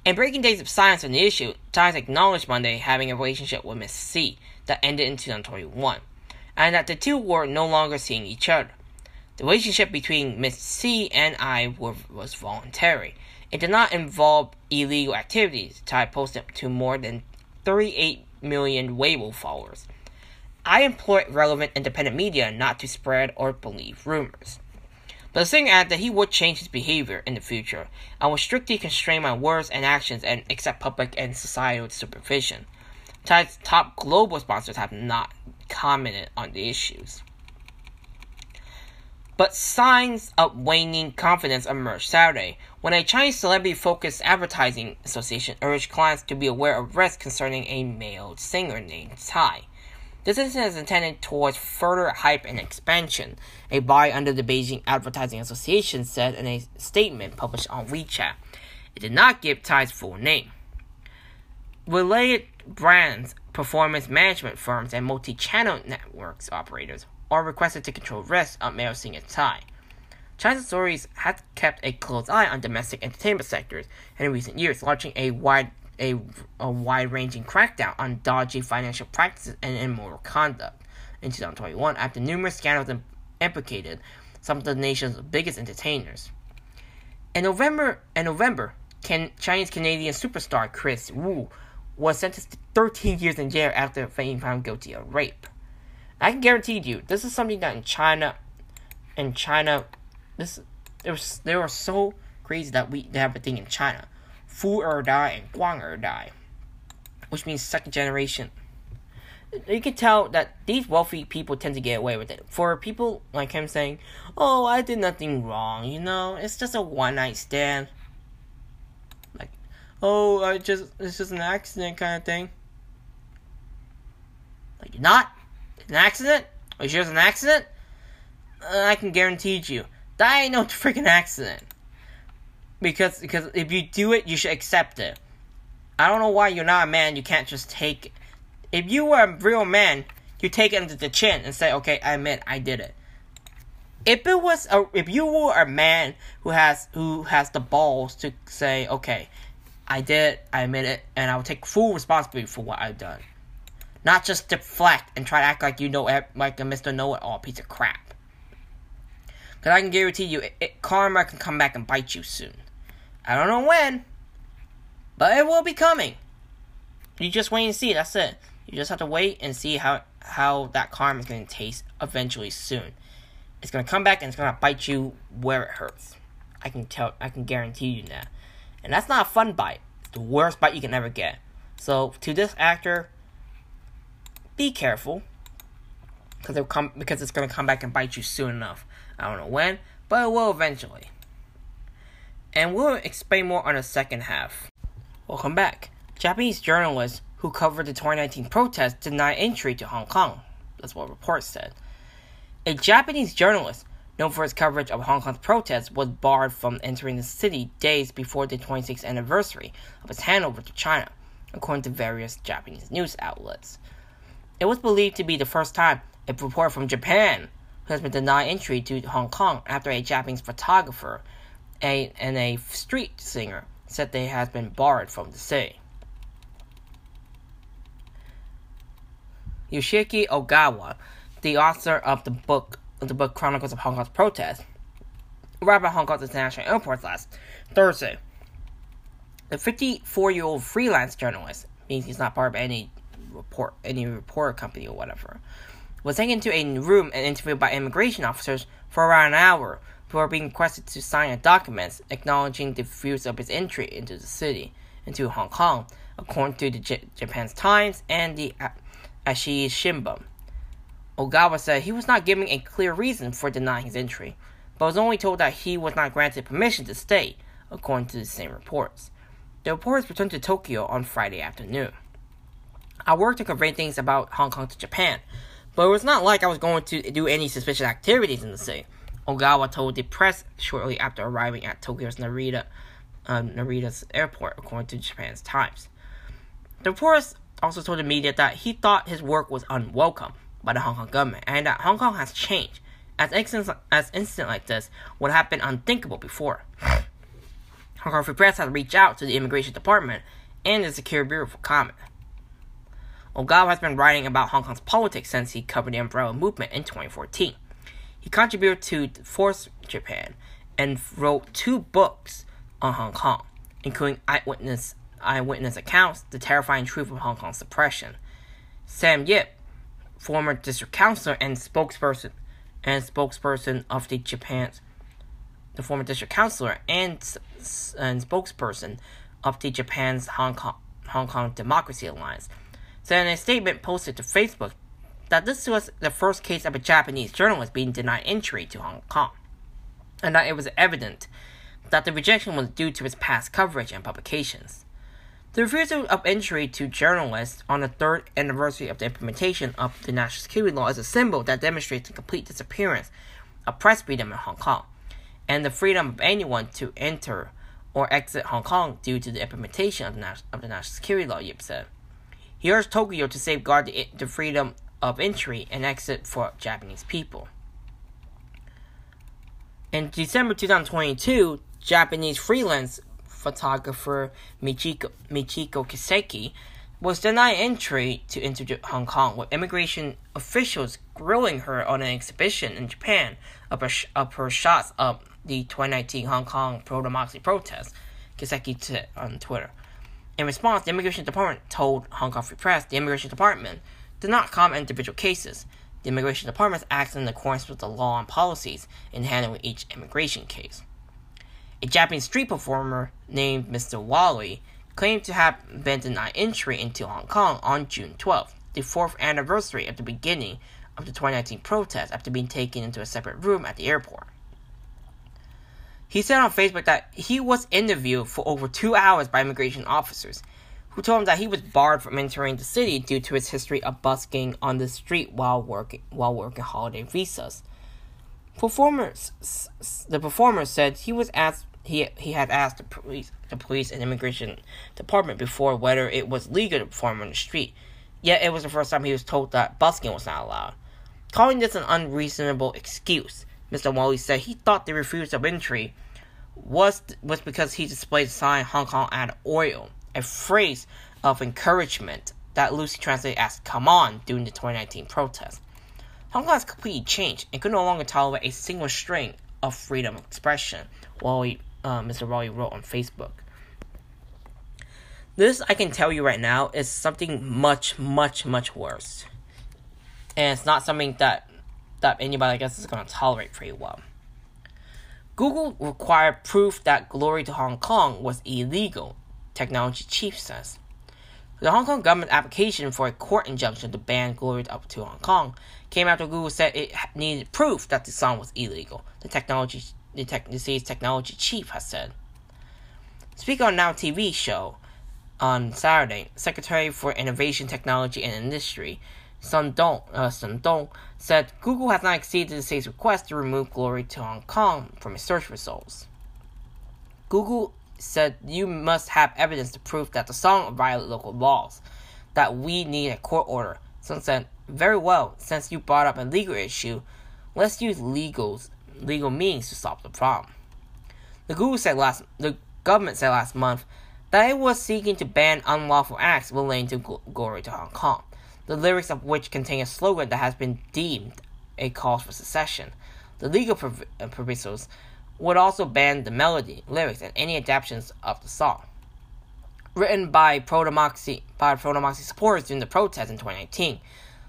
In breaking days of silence on the issue, Times acknowledged Monday having a relationship with Miss C that ended in 2021, and that the two were no longer seeing each other. The relationship between Miss C and I were, was voluntary. It did not involve illegal activities. Tsai posted to more than 38 million Weibo followers. I implore relevant independent media not to spread or believe rumors. Singer added that he would change his behavior in the future and would strictly constrain my words and actions and accept public and societal supervision. Tsai's top global sponsors have not commented on the issues. But signs of waning confidence emerged Saturday when a Chinese celebrity focused advertising association urged clients to be aware of risks concerning a male singer named Tsai. This incident is intended towards further hype and expansion, a body under the Beijing Advertising Association said in a statement published on WeChat. It did not give Tsai's full name. Related brands, performance management firms, and multi channel networks operators are requested to control risks of male singer Tsai. Chinese authorities have kept a close eye on domestic entertainment sectors in recent years, launching a wide a, a wide ranging crackdown on dodgy financial practices and immoral conduct in 2021 after numerous scandals implicated some of the nation's biggest entertainers. In November, in November, can, Chinese Canadian superstar Kris Wu was sentenced to 13 years in jail after being found guilty of rape. I can guarantee you, this is something that in China, in China, this it was they were so crazy that we they have a thing in China Fu Erdai and Guang Erdai, which means second generation. You can tell that these wealthy people tend to get away with it. For people like him saying, "Oh, I did nothing wrong," you know, it's just a one night stand. Like, oh, I just it's just an accident kind of thing. Like, you're not an accident. Are you an accident? Uh, I can guarantee you, that ain't no freaking accident. Because because if you do it, you should accept it. I don't know why you're not a man. You can't just take. It. If you were a real man, you take it under the chin and say, "Okay, I admit I did it." If it was a, if you were a man who has who has the balls to say, "Okay, I did it, I admit it, and I will take full responsibility for what I've done," not just deflect and try to act like you know like a Mister Know It All piece of crap. Because I can guarantee you, it, it, karma can come back and bite you soon. I don't know when, but it will be coming. You just wait and see. That's it. You just have to wait and see how how that karma is going to taste eventually soon. It's going to come back and it's going to bite you where it hurts. I can tell. I can guarantee you that. And that's not a fun bite. It's the worst bite you can ever get. So to this actor, be careful because it'll come because it's going to come back and bite you soon enough. I don't know when, but it will eventually. And we'll explain more on the second half. Welcome back. Japanese journalists who covered the 2019 protests denied entry to Hong Kong. That's what reports said. A Japanese journalist known for his coverage of Hong Kong's protests was barred from entering the city days before the 26th anniversary of its handover to China, according to various Japanese news outlets. It was believed to be the first time a reporter from Japan who has been denied entry to Hong Kong after a Japanese photographer a, and a street singer said they had been barred from the city. Yoshiaki Ogawa, the author of the book the book Chronicles of Hong Kong's Protest, arrived at Hong Kong's international airport last Thursday. The 54-year-old freelance journalist means he's not part of any report any reporter company or whatever was taken to a room and interviewed by immigration officers for around an hour before being requested to sign a document acknowledging the views of his entry into the city, into Hong Kong, according to the J- Japan's Times and the Asahi Shimbun. Ogawa said he was not given a clear reason for denying his entry, but was only told that he was not granted permission to stay, according to the same reports. The reports returned to Tokyo on Friday afternoon. I worked to convey things about Hong Kong to Japan, but it was not like I was going to do any suspicious activities in the city. Ogawa told the press shortly after arriving at Tokyo's Narita, uh, Narita's airport, according to Japan's Times. The reporter also told the media that he thought his work was unwelcome by the Hong Kong government and that Hong Kong has changed, as incidents, as incident like this would have been unthinkable before. Hong Kong Free Press had reached out to the Immigration Department and the Security Bureau for comment. Ogawa has been writing about Hong Kong's politics since he covered the umbrella movement in 2014. He contributed to Forbes Japan and wrote two books on Hong Kong, including eyewitness eyewitness accounts, The Terrifying Truth of Hong Kong's Suppression. Sam Yip, former district councilor and spokesperson and spokesperson of the Japan's the former district councilor and, and spokesperson of the Japan's Hong Kong Hong Kong Democracy Alliance said in a statement posted to Facebook that this was the first case of a Japanese journalist being denied entry to Hong Kong, and that it was evident that the rejection was due to his past coverage and publications. The refusal of entry to journalists on the third anniversary of the implementation of the national security law is a symbol that demonstrates the complete disappearance of press freedom in Hong Kong and the freedom of anyone to enter or exit Hong Kong due to the implementation of the, of the national security law, Yip said. He urged Tokyo to safeguard the, the freedom of entry and exit for Japanese people. In December 2022, Japanese freelance photographer Michiko, Michiko Kiseki was denied entry to enter Hong Kong, with immigration officials grilling her on an exhibition in Japan of her, of her shots of the 2019 Hong Kong pro-democracy protest, Kiseki said on Twitter. In response, the Immigration Department told Hong Kong Free Press the Immigration Department did not comment on individual cases. The Immigration Department acts in accordance with the law and policies in handling each immigration case. A Japanese street performer named Mr. Wally claimed to have been denied entry into Hong Kong on June 12, the fourth anniversary of the beginning of the 2019 protests after being taken into a separate room at the airport. He said on Facebook that he was interviewed for over two hours by immigration officers, who told him that he was barred from entering the city due to his history of busking on the street while working while working holiday visas. Performers, the performer said he was asked he he had asked the police the police and immigration department before whether it was legal to perform on the street. Yet it was the first time he was told that busking was not allowed. Calling this an unreasonable excuse, Mr. Wally said he thought the refusal of entry was was because he displayed a sign Hong Kong add oil, a phrase of encouragement that loosely translated as "come on" during the 2019 protest. Hong Kong has completely changed and could no longer tolerate a single string of freedom of expression, Wally, uh, Mr. Wally wrote on Facebook. This, I can tell you right now, is something much, much, much worse. And it's not something that, that anybody, I guess, is going to tolerate pretty well. Google required proof that Glory to Hong Kong was illegal, technology chief says. The Hong Kong government application for a court injunction to ban Glory Up to Hong Kong came after Google said it needed proof that the song was illegal. The technology, the, tech, the city's technology chief has said. Speaking on Now TV show on Saturday, Secretary for Innovation, Technology and Industry Sun Dong, uh, Sun Dong said Google has not exceeded the city's request to remove Glory to Hong Kong from its search results. Google said you must have evidence to prove that the song violated local laws, that we need a court order. Sun said, very well, since you brought up a legal issue, let's use legals, legal means to solve the problem. The Google said last, the government said last month that it was seeking to ban unlawful acts relating to glory to Hong Kong, the lyrics of which contain a slogan that has been deemed a cause for secession. The legal uh, provisos would also ban the melody, lyrics, and any adaptations of the song. Written by Pro-Democracy, by Pro-Democracy supporters during the protests in 2019,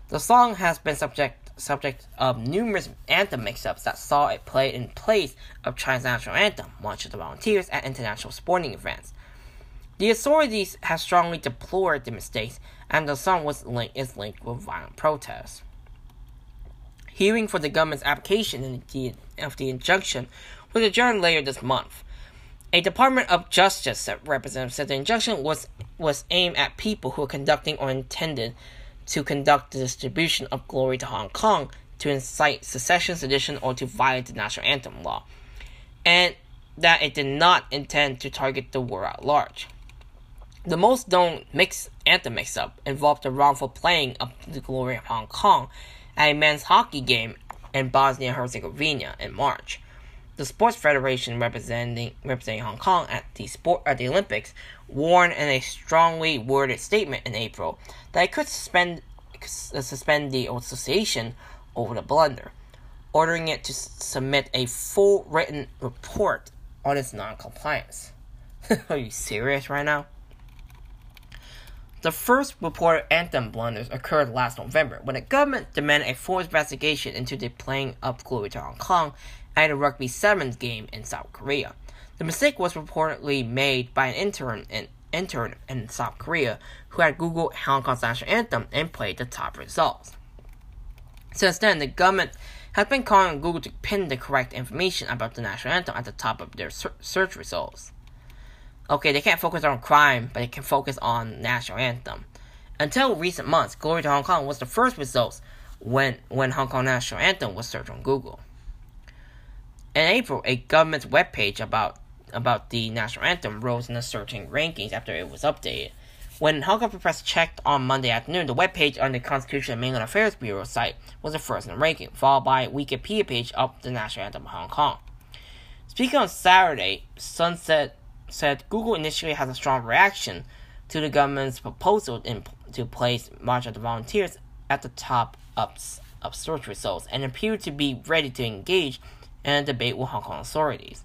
the song has been subject subject of numerous anthem mix-ups that saw it played in place of China's national anthem, much of the volunteers at international sporting events. The authorities have strongly deplored the mistakes, and the song was linked, is linked with violent protests. Hearing for the government's application of the injunction was adjourned later this month. A Department of Justice representative said the injunction was, was aimed at people who were conducting or intended to conduct the distribution of glory to Hong Kong to incite secession, sedition, or to violate the national anthem law, and that it did not intend to target the war at large. The most known mix anthem mix-up involved the wrongful playing of the glory of Hong Kong at a men's hockey game in Bosnia Herzegovina in March the Sports Federation representing representing Hong Kong at the sport at the Olympics warned in a strongly worded statement in April that it could suspend uh, suspend the association over the blunder, ordering it to submit a full written report on its non-compliance. Are you serious right now? The first reported anthem blunders occurred last November when the government demanded a full investigation into the playing of glory to Hong Kong at a rugby sevens game in South Korea. The mistake was reportedly made by an intern in, intern in South Korea who had Googled Hong Kong's national anthem and played the top results. Since then, the government has been calling on Google to pin the correct information about the national anthem at the top of their search results. Okay, they can't focus on crime, but they can focus on national anthem. Until recent months, Glory to Hong Kong was the first results when when Hong Kong national anthem was searched on Google. In April, a government's webpage about about the national anthem rose in the searching rankings after it was updated. When Hong Kong Press checked on Monday afternoon, the webpage on the Constitution and Mainland Affairs Bureau site was the first in the ranking, followed by a Wikipedia page of the national anthem of Hong Kong. Speaking on Saturday, Sunset said Google initially has a strong reaction to the government's proposal in, to place March of the Volunteers at the top of, of search results and appeared to be ready to engage and a debate with Hong Kong authorities.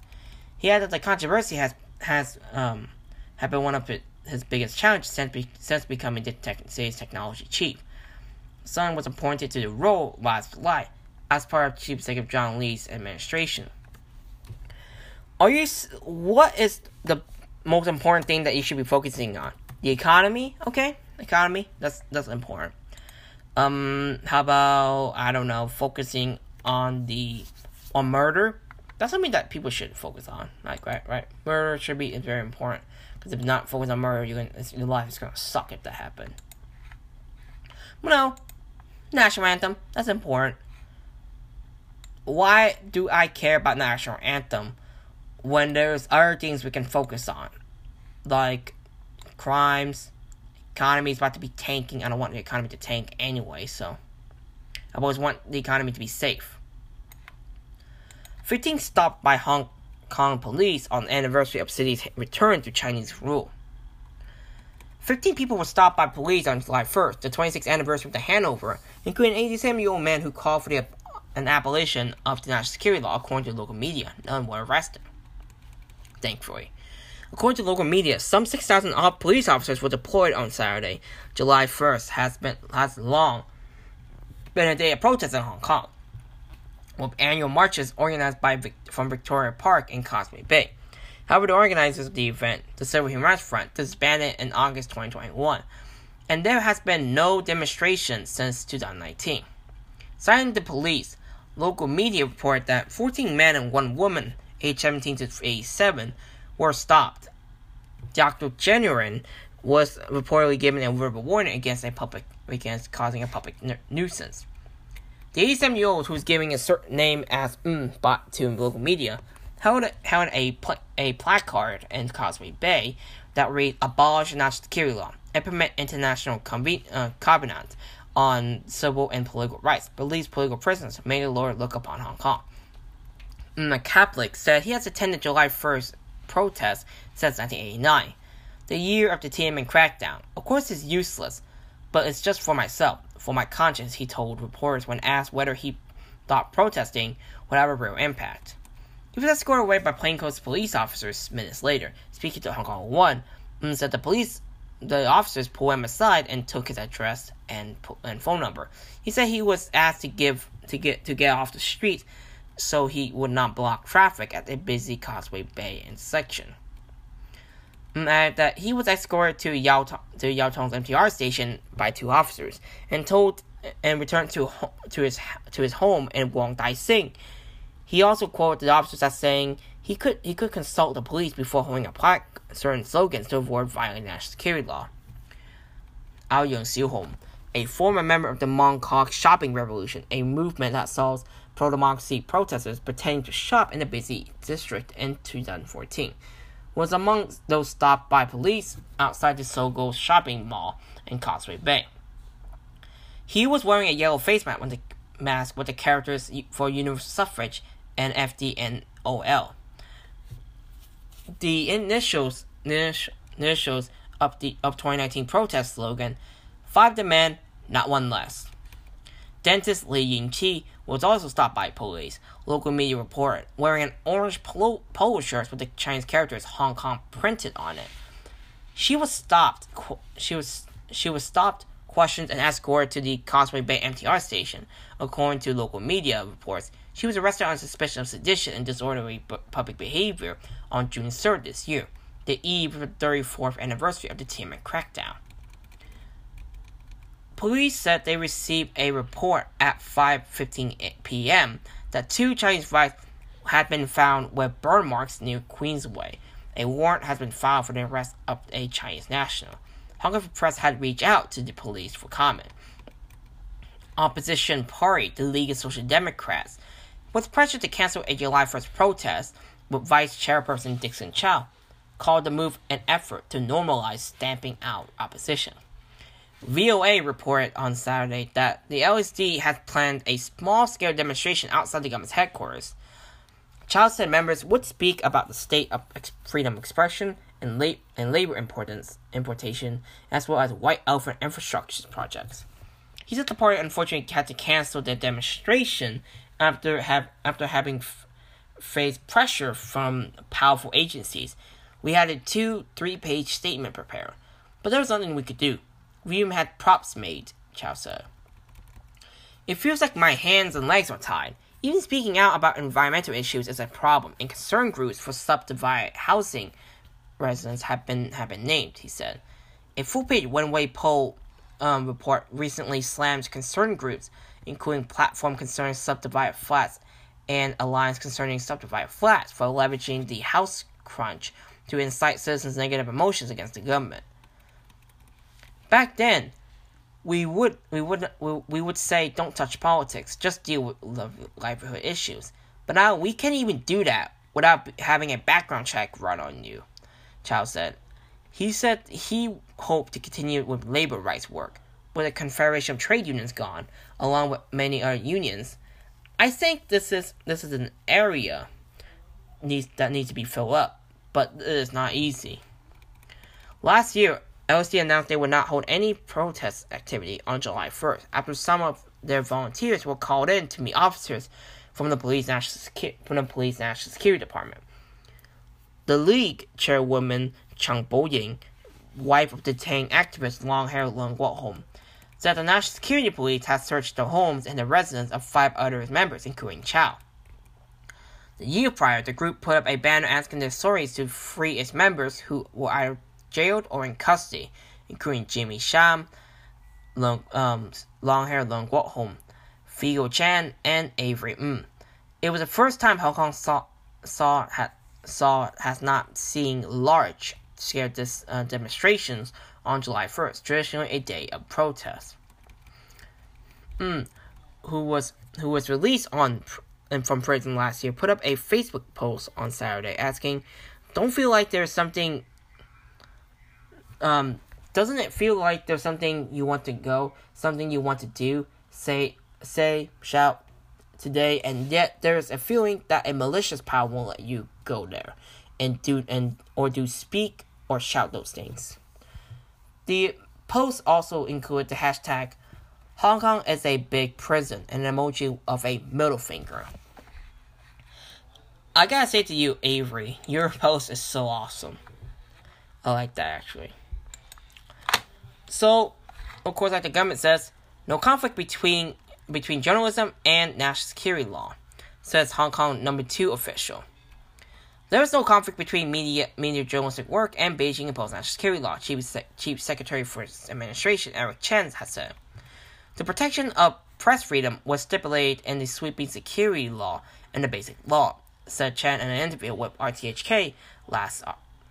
He added that the controversy has has um, have been one of his biggest challenges since, be, since becoming the tech, city's technology chief. Sun was appointed to the role last July as part of Chief Executive John Lee's administration. Are you? What is the most important thing that you should be focusing on? The economy, okay? Economy, that's that's important. Um, how about I don't know, focusing on the on murder, that's something that people should focus on. Like, right, right. Murder should be very important because if you're not focused on murder, you can your life is gonna suck if that happen. But no, national anthem. That's important. why do I care about national anthem when there's other things we can focus on, like crimes, economy is about to be tanking. I don't want the economy to tank anyway, so I always want the economy to be safe. 15 stopped by Hong Kong police on anniversary of city's return to Chinese rule. 15 people were stopped by police on July 1st, the 26th anniversary of the handover, including an 87 year old man who called for the, an abolition of the national security law, according to local media. None were arrested. Thankfully. According to local media, some 6,000 police officers were deployed on Saturday, July 1st, has been has long been a day of protest in Hong Kong, with annual marches organized by from Victoria Park in Causeway Bay. However, the organizers of the event, the Civil Human Rights Front, disbanded in August 2021, and there has been no demonstration since 2019. Citing the police, local media report that 14 men and one woman, aged 17 to 87, were stopped. Dr. Genuine was reportedly given a verbal warning against a public against causing a public nuisance. The 87 year old, who was giving a certain name as mm, but to local media, held, held a, a placard in Causeway Bay that read Abolish National Security Law, implement international conven- uh, covenant on civil and political rights, release political prisoners, made the Lord look upon Hong Kong. Mm, a Catholic said he has attended July 1st protests since 1989, the year of the Tiananmen crackdown. Of course, it's useless, but it's just for myself, for my conscience, he told reporters when asked whether he thought protesting would have a real impact. He was escorted away by plainclothes police officers minutes later. Speaking to Hong Kong One, mm, said the police, the officers pulled him aside and took his address and and phone number. He said he was asked to give to get to get off the street so he would not block traffic at the busy Causeway Bay intersection. And that he was escorted to Yau to Yau Tong's MTR station by two officers and told and returned to to his to his home in Wong Tai Sin he also quoted the officers as saying he could he could consult the police before holding a plaque certain slogans to avoid violating national security law. Ao Yung Hong, a former member of the Mong Kok Shopping Revolution, a movement that saw pro-democracy protesters pretending to shop in the busy district in 2014, was among those stopped by police outside the Sogo shopping mall in Causeway Bay. He was wearing a yellow face mask with the, mask with the characters for universal suffrage and FDNOL. The initials initials of the of 2019 protest slogan, five demand, not one less. Dentist Li Yingqi was also stopped by police. Local media reported wearing an orange polo, polo shirt with the Chinese characters Hong Kong printed on it. She was stopped. She was she was stopped, questioned, and escorted to the Causeway Bay MTR station, according to local media reports. She was arrested on suspicion of sedition and disorderly public behavior on June 3rd this year, the eve of the 34th anniversary of the Tiananmen crackdown. Police said they received a report at 5:15 p.m. that two Chinese flags had been found with burn marks near Queensway. A warrant has been filed for the arrest of a Chinese national. Hong Kong Press had reached out to the police for comment. Opposition party, the League of Social Democrats, was pressured to cancel a July 1st protest, with Vice Chairperson Dickson Chau called the move an effort to normalize stamping out opposition. VOA reported on Saturday that the LSD had planned a small scale demonstration outside the government's headquarters. Chau said members would speak about the state of freedom of expression and, la- and labor importance, importation, as well as white elephant infrastructure projects. He said the party unfortunately had to cancel the demonstration after after having f- faced pressure from powerful agencies. We had a two, three page statement prepared, but there was nothing we could do. We had props made, Chau said. It feels like my hands and legs are tied. Even speaking out about environmental issues is a problem, and concern groups for subdivided housing residents have been have been named, he said. A full page Wen Wei Po um, report recently slammed concern groups including platform concerning subdivided flats and alliance concerning subdivided flats for leveraging the house crunch to incite citizens' negative emotions against the government. Back then, we would we would we, would say don't touch politics, just deal with livelihood issues. But now we can't even do that without having a background check run on you. Chau said. He said he hoped to continue with labor rights work, with the Confederation of Trade Unions gone, along with many other unions. I think this is this is an area needs that needs to be filled up, but it is not easy. Last year, LSD announced they would not hold any protest activity on July 1st after some of their volunteers were called in to meet officers from the police national Secu- from the police national security department. The league chairwoman Chan Po-ying, wife of detained activist long-haired Leung Kwok-hung, said the national security police has searched the homes and the residence of five other members, including Chau. The year prior, the group put up a banner asking the authorities to free its members who were either jailed or in custody, including Jimmy Sham, long, um, long-haired Leung Kwok-hung, Figo Chan, and Avery Mm. It was the first time Hong Kong saw saw had saw has not seen large scale dis, uh, demonstrations on July 1st, traditionally a day of protest. Mm, who was who was released on and from prison last year, put up a Facebook post on Saturday asking, "Don't feel like there's something. Um, doesn't it feel like there's something you want to go, something you want to do? Say, say, shout today, and yet there's a feeling that a malicious power won't let you go there, and do and or do speak or shout those things." The post also included the hashtag Hong Kong is a big prison, an emoji of a middle finger. I gotta say to you, Avery, your post is so awesome. I like that actually. So, of course, like the government says, no conflict between between journalism and national security law, says Hong Kong number two official. There is no conflict between media, media journalistic work and Beijing imposed national security law, Chief, Se- Chief Secretary for Administration Eric Chan has said. The protection of press freedom was stipulated in the sweeping security law and the basic law, said Chan in an interview with RTHK last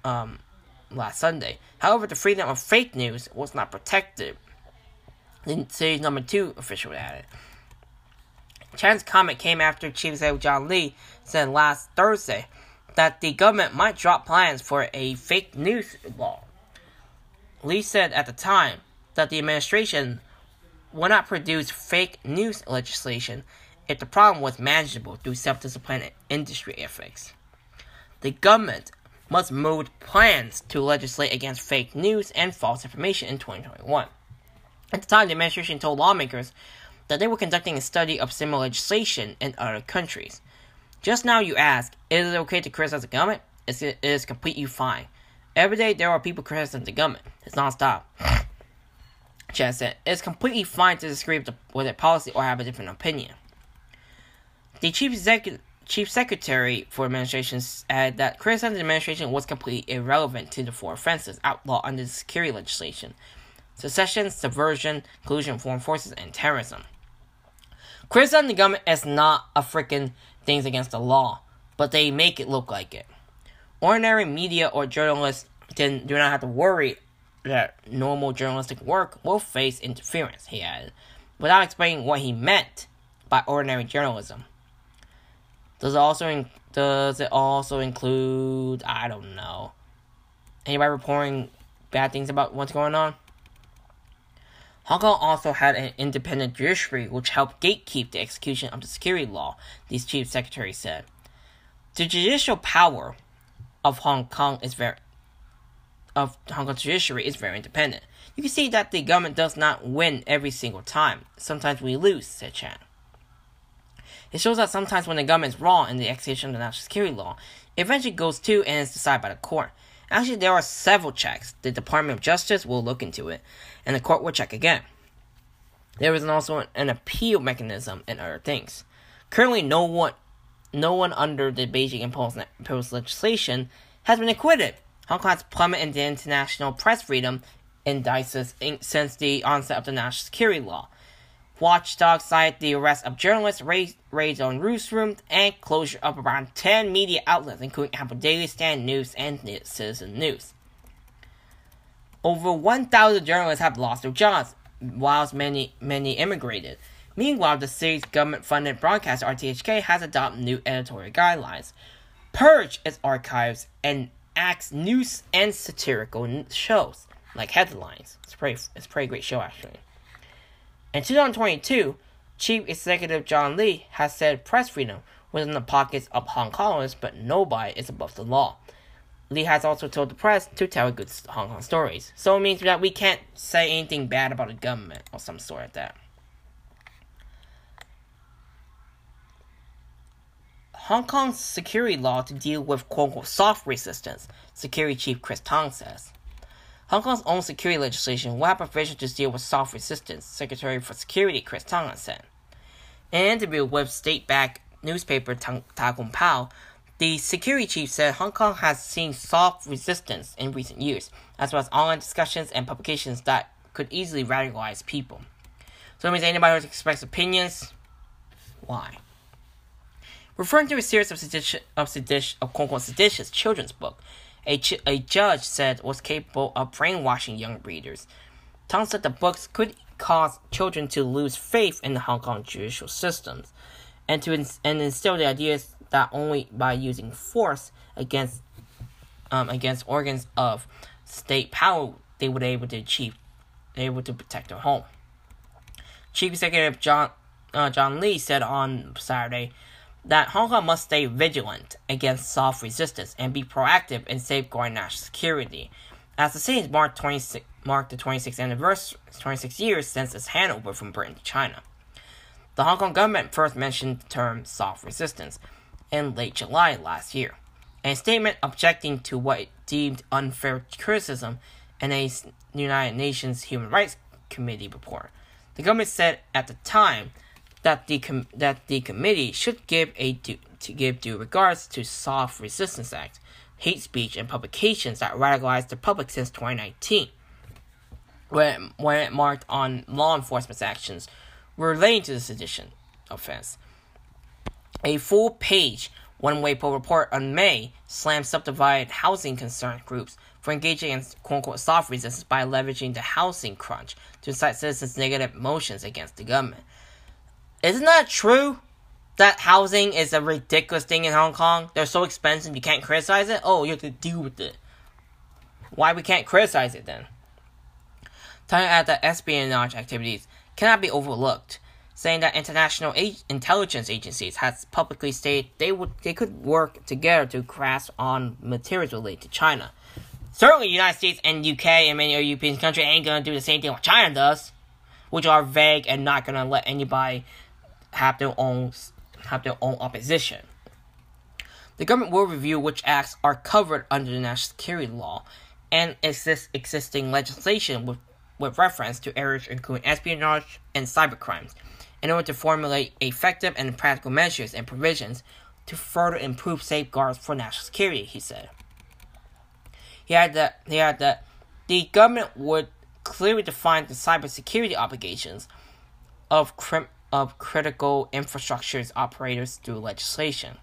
um, last Sunday. However, the freedom of fake news was not protected. The city's number two official added. Chan's comment came after Chief Secretary John Lee said last Thursday that the government might drop plans for a fake news law. Lee said at the time that the administration would not produce fake news legislation if the problem was manageable through self-discipline and industry ethics. The government must mold plans to legislate against fake news and false information in 2021. At the time, the administration told lawmakers that they were conducting a study of similar legislation in other countries. Just now, you ask, is it okay to criticize the government? It's, it is completely fine. Every day, there are people criticizing the government. It's nonstop. Chan said, it's completely fine to disagree with, the, with their policy or have a different opinion. The chief, executive, chief secretary for administration said that criticizing the administration was completely irrelevant to the four offenses outlawed under the security legislation secession, subversion, collusion with foreign forces, and terrorism. Criticizing the government is not a freaking things against the law, but they make it look like it. Ordinary media or journalists then do not have to worry that normal journalistic work will face interference, he added, without explaining what he meant by ordinary journalism. Does it also in, does it also include I don't know anybody reporting bad things about what's going on? Hong Kong also had an independent judiciary which helped gatekeep the execution of the security law, the chief secretary said. The judicial power of Hong Kong is very of Hong Kong's judiciary is very independent. You can see that the government does not win every single time. Sometimes we lose, said Chan. It shows that sometimes when the government is wrong in the execution of the national security law, it eventually goes to and is decided by the court. Actually, there are several checks. The Department of Justice will look into it, and the court will check again. There is also an appeal mechanism and other things. Currently, no one, no one under the Beijing imposed, legislation has been acquitted. Hong Kong has plummeted in the international press freedom indices since the onset of the national security law. Watchdog cited the arrest of journalists, raids, raids on newsrooms, and closure of around 10 media outlets, including Apple Daily, Stand News, and Citizen News. Over 1,000 journalists have lost their jobs, whilst many many immigrated. Meanwhile, the city's government-funded broadcaster RTHK has adopted new editorial guidelines, purge its archives, and acts news and satirical shows like headlines. It's pretty it's a pretty great show actually. In 2022, Chief Executive John Lee has said press freedom was in the pockets of Hong Kongers, but nobody is above the law. Lee has also told the press to tell good Hong Kong stories, so it means that we can't say anything bad about the government or some sort like that. Hong Kong's security law to deal with quote unquote soft resistance, Security Chief Chris Tang says. Hong Kong's own security legislation will have provisions to deal with soft resistance, Secretary for Security Chris said. In an interview with state backed newspaper Ta Kung Pao, the security chief said Hong Kong has seen soft resistance in recent years, as well as online discussions and publications that could easily radicalize people. So it means anybody who express opinions, why? Referring to a series of sedition, of, seditious, of quote unquote seditious children's book, a, a judge said was capable of brainwashing young readers. Tong said the books could cause children to lose faith in the Hong Kong judicial systems and to ins- and instill the ideas that only by using force against um, against organs of state power they would be able to achieve able to protect their home. Chief Executive John uh, John Lee said on Saturday that Hong Kong must stay vigilant against soft resistance and be proactive in safeguarding national security. As the city marked, 26, marked the 26th anniversary, 26 years since its handover from Britain to China. The Hong Kong government first mentioned the term soft resistance in late July last year. In a statement objecting to what it deemed unfair criticism in a United Nations Human Rights Committee report, the government said at the time that the com- that the committee should give a due, to give due regards to Soft Resistance Act, hate speech, and publications that radicalized the public since 2019, when when it marked on law enforcement's actions relating to the sedition offense. A full page Wen Wei Po report on May slammed subdivided housing concern groups for engaging in quote unquote soft resistance by leveraging the housing crunch to incite citizens' negative emotions against the government. Isn't that true? That housing is a ridiculous thing in Hong Kong. They're so expensive you can't criticize it. Oh, you have to deal with it. Why we can't criticize it then? Telling at the espionage activities cannot be overlooked, saying that international intelligence agencies has publicly stated they would they could work together to grasp on materials related to China. Certainly, the United States and UK and many other European countries ain't gonna do the same thing what China does, which are vague and not gonna let anybody have their own have their own opposition. The government will review which acts are covered under the national security law and exist existing legislation with, with reference to areas including espionage and cybercrimes in order to formulate effective and practical measures and provisions to further improve safeguards for national security, he said. He had that he had that the government would clearly define the cybersecurity obligations of crim- of critical infrastructures operators through legislation.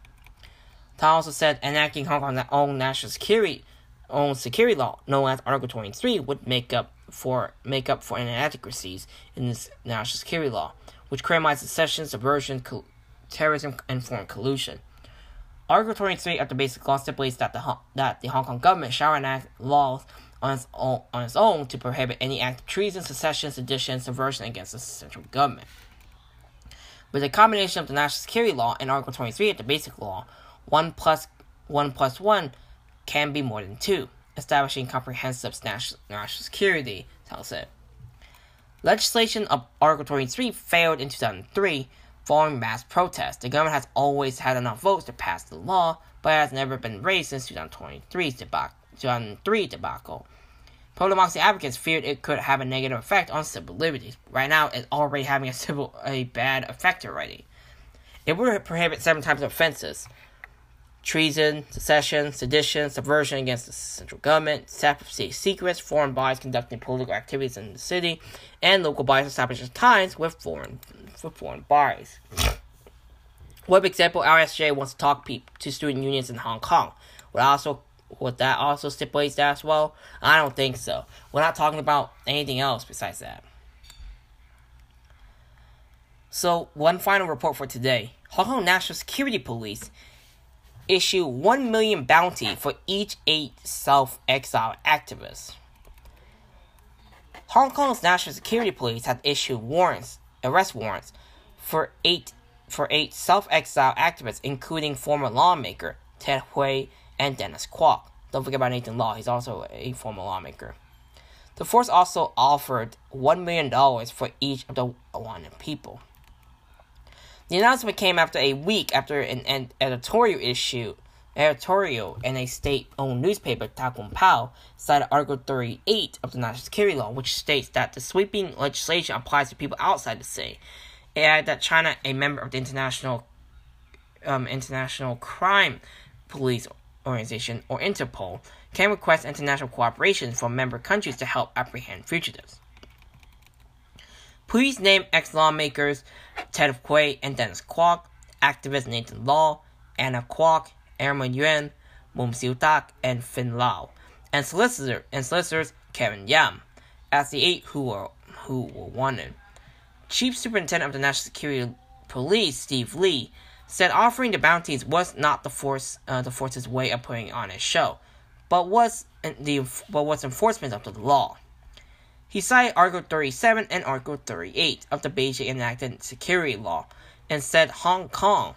Tong also said enacting Hong Kong's own national security own security law, known as Article 23, would make up for make up for inadequacies in this national security law, which criminalizes secession, subversion, co- terrorism, and foreign collusion. Article 23 of the Basic Law stipulates that the that the Hong Kong government shall enact laws on its own on its own to prohibit any act of treason, secession, sedition, subversion against the central government. With a combination of the national security law and Article 23 of the Basic Law, 1 plus 1 plus 1 can be more than 2, establishing comprehensive national, security, Tell said. Legislation of Article 23 failed in 2003 following mass protests. The government has always had enough votes to pass the law, but has never been raised since 2023's debacle. 2003 debacle. Pro-democracy advocates feared it could have a negative effect on civil liberties. Right now, it's already having a civil a bad effect already. It would prohibit seven types of offenses: treason, secession, sedition, subversion against the central government, theft of state secrets, foreign bodies conducting political activities in the city, and local bodies establishing ties with foreign with foreign bodies. One example, RSJ wants to talk to student unions in Hong Kong. Would also would that also stipulates that as well? I don't think so. We're not talking about anything else besides that. So, one final report for today Hong Kong National Security Police issue 1 million bounty for each eight self exiled activists. Hong Kong's National Security Police has issued warrants, arrest warrants, for eight for eight self-exiled activists, including former lawmaker Ted Hui and Dennis Kwok. Don't forget about Nathan Law; he's also a former lawmaker. The force also offered $1 million for each of the wanted people. The announcement came after a week after an, an editorial issue editorial in a state-owned newspaper, Ta Kung Pao, cited Article 38 of the National Security Law, which states that the sweeping legislation applies to people outside the state. It added that China, a member of the International um, International Crime Police Organization, or Interpol, can request international cooperation from member countries to help apprehend fugitives. Police name ex-lawmakers Ted Hui and Dennis Kwok, activist Nathan Law, Anna Kwok, Elmer Yuen, Mung Siu Tat, and Finn Lau, and solicitor and solicitors Kevin Yam, as the eight who were who were wanted. Chief Superintendent of the National Security Police Steve Lee said offering the bounties was not the force uh, the force's way of putting on a show, but was the but was enforcement of the law. He cited Article 37 and Article 38 of the Beijing enacted security law and said Hong Kong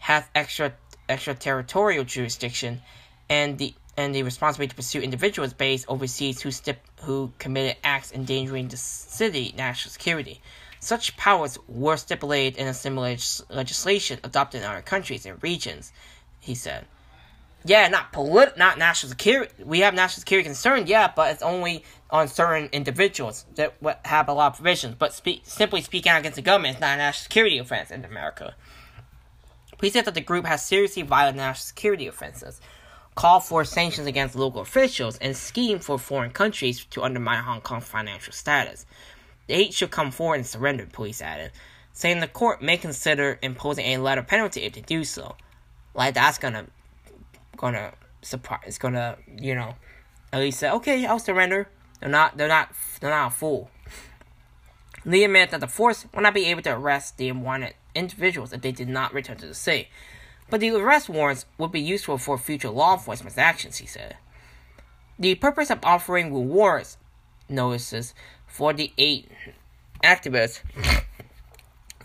has extra extraterritorial jurisdiction and the and the responsibility to pursue individuals based overseas who stip, who committed acts endangering the city national security. Such powers were stipulated in a similar legislation adopted in other countries and regions, he said. Yeah, not polit- not national security. We have national security concern, yeah, but it's only on certain individuals that have a lot of provisions. But speak, simply speaking out against the government is not a national security offense in America. He said that the group has seriously violated national security offenses, called for sanctions against local officials, and schemed for foreign countries to undermine Hong Kong's financial status. The eight should come forward and surrender, police added, saying the court may consider imposing a letter penalty if they do so. Like that's gonna gonna surprise it's gonna, you know, at least say, okay, I'll surrender. They're not they're not they're not a fool. Lee admitted that the force would not be able to arrest the unwanted individuals if they did not return to the city. But the arrest warrants would be useful for future law enforcement actions, he said. The purpose of offering rewards notices for the eight activists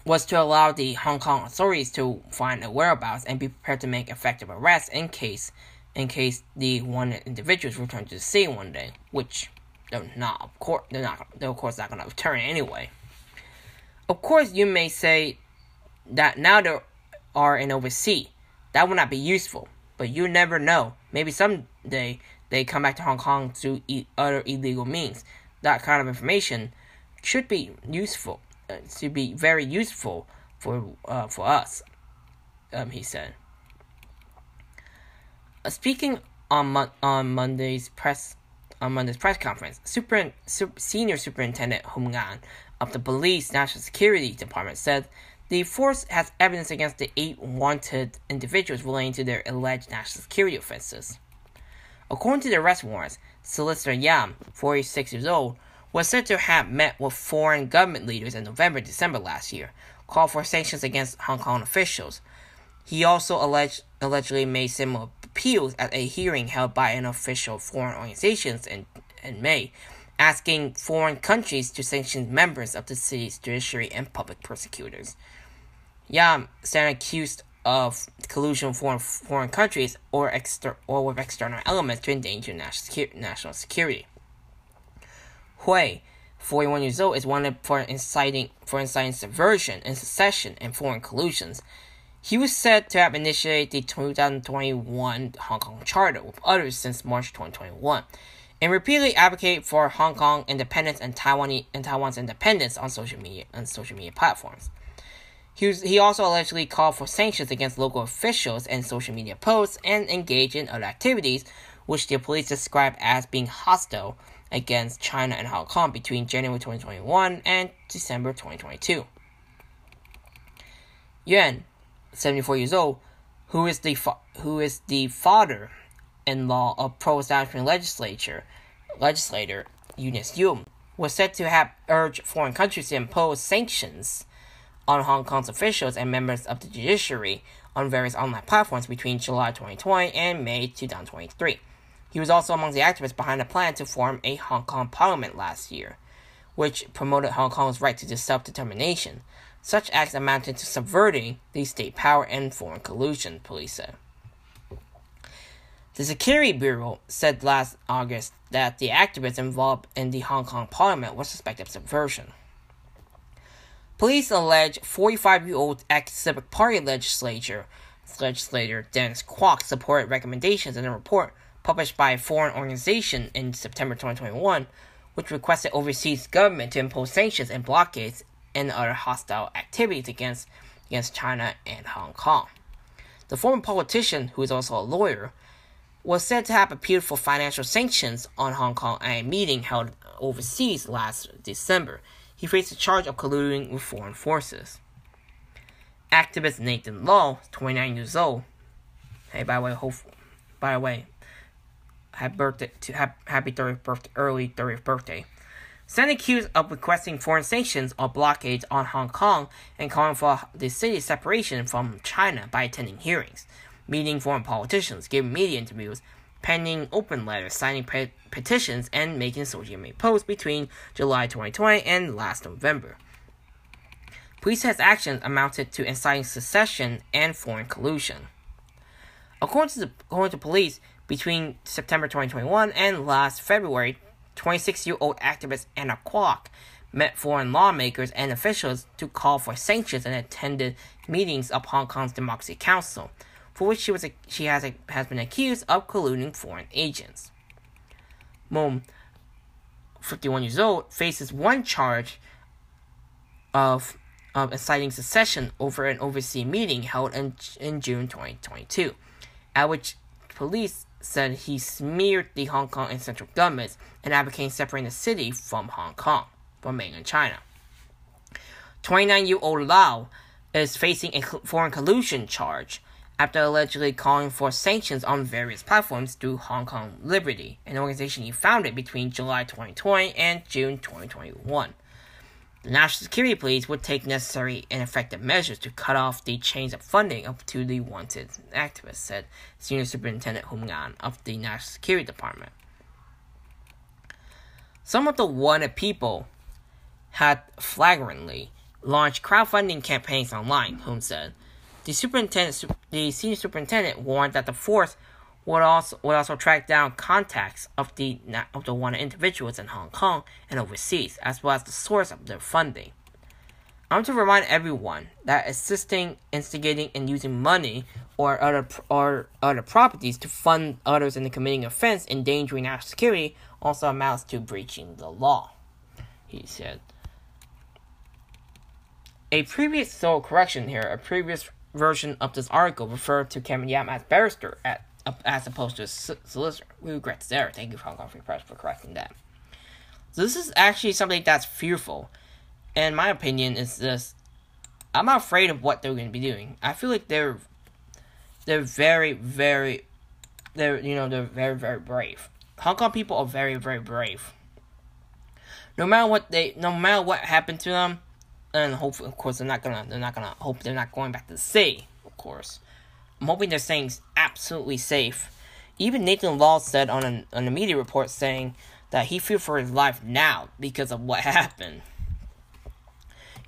was to allow the Hong Kong authorities to find their whereabouts and be prepared to make effective arrests in case in case the wanted individuals return to the city one day, which they're not of course they're not they're of course not gonna return anyway. Of course you may say that now they are in overseas. That would not be useful, but you never know. Maybe someday they come back to Hong Kong through e- other illegal means. That kind of information should be useful, uh, to be very useful for uh, for us. Um, he said. Uh, speaking on on Monday's press on Monday's press conference, Super, Super Senior Superintendent Hung An of the Police National Security Department said the force has evidence against the eight wanted individuals relating to their alleged national security offenses. According to the arrest warrants, Solicitor Yam, 46 years old, was said to have met with foreign government leaders in November December last year, called for sanctions against Hong Kong officials. He also alleged, allegedly made similar appeals at a hearing held by an official foreign organizations in, in May, asking foreign countries to sanction members of the city's judiciary and public prosecutors. Yam stand accused of collusion with foreign, foreign countries or, exter- or with external elements to endanger national, secu- national security. Hui, 41 years old, is wanted for inciting for inciting subversion and secession and foreign collusions. He was said to have initiated the 2021 Hong Kong Charter with others since March 2021, and repeatedly advocated for Hong Kong independence and Taiwan and Taiwan's independence on social media on social media platforms. He, was, he also allegedly called for sanctions against local officials and social media posts and engaged in other activities, which the police described as being hostile against China and Hong Kong between January 2021 and December 2022. Yuen, 74 years old, who is the fa- who is the father-in-law of pro-establishment legislature legislator Eunice Yung, was said to have urged foreign countries to impose sanctions on Hong Kong's officials and members of the judiciary on various online platforms between July 2020 and May 2023. He was also among the activists behind a plan to form a Hong Kong parliament last year, which promoted Hong Kong's right to self determination. Such acts amounted to subverting the state power and foreign collusion, police said. The Security Bureau said last August that the activists involved in the Hong Kong parliament were suspected of subversion. Police allege 45-year-old ex-Civic Party legislator, legislator Dennis Kwok supported recommendations in a report published by a foreign organization in September 2021, which requested overseas government to impose sanctions and blockades and other hostile activities against, against China and Hong Kong. The former politician, who is also a lawyer, was said to have appealed for financial sanctions on Hong Kong at a meeting held overseas last December. He faced a charge of colluding with foreign forces. Activist Nathan Law, 29 years old, hey, by the way, hope, by the way, happy birthday happy 30th birthday, early 30th birthday. Stand accused of requesting foreign sanctions or blockades on Hong Kong and calling for the city's separation from China by attending hearings meeting foreign politicians, giving media interviews, penning open letters, signing pe- petitions, and making social media posts between July 2020 and last November. Police says actions amounted to inciting secession and foreign collusion. According to, the, according to police, between September 2021 and last February, 26 year old activist Anna Kwok met foreign lawmakers and officials to call for sanctions and attended meetings of Hong Kong's Democracy Council, for which she was she has a, has been accused of colluding foreign agents. Mung, 51 years old, faces one charge of of inciting secession over an overseas meeting held in, in June 2022, at which police said he smeared the Hong Kong and central governments and advocated separating the city from Hong Kong, from mainland China. 29 year old Lau is facing a foreign collusion charge after allegedly calling for sanctions on various platforms through Hong Kong Liberty, an organization he founded between July 2020 and June 2021. The National Security Police would take necessary and effective measures to cut off the chains of funding up to the wanted activists, said Senior Superintendent Hung Ngan of the National Security Department. Some of the wanted people had flagrantly launched crowdfunding campaigns online, Hum said. The superintendent, the senior superintendent, warned that the force would also would also track down contacts of the of the wanted individuals in Hong Kong and overseas, as well as the source of their funding. I want to remind everyone that assisting, instigating, and using money or other or other properties to fund others in the committing offense endangering national security also amounts to breaching the law. He said. A previous so correction here, a previous version of this article referred to Kevin Yam as barrister at, uh, as opposed to solicitor. We regret this. Thank you, Hong Kong Free Press, for correcting that. So this is actually something that's fearful. And my opinion is this. I'm not afraid of what they're going to be doing. I feel like they're they're very, very they're you know, they're very, very brave. Hong Kong people are very, very brave. No matter what they no matter what happened to them, and hopefully, of course, they're not gonna they're not gonna hope they're not going back to the sea. Of course, I'm hoping they're staying absolutely safe. Even Nathan Law said on a on a media report saying that he feared for his life now because of what happened.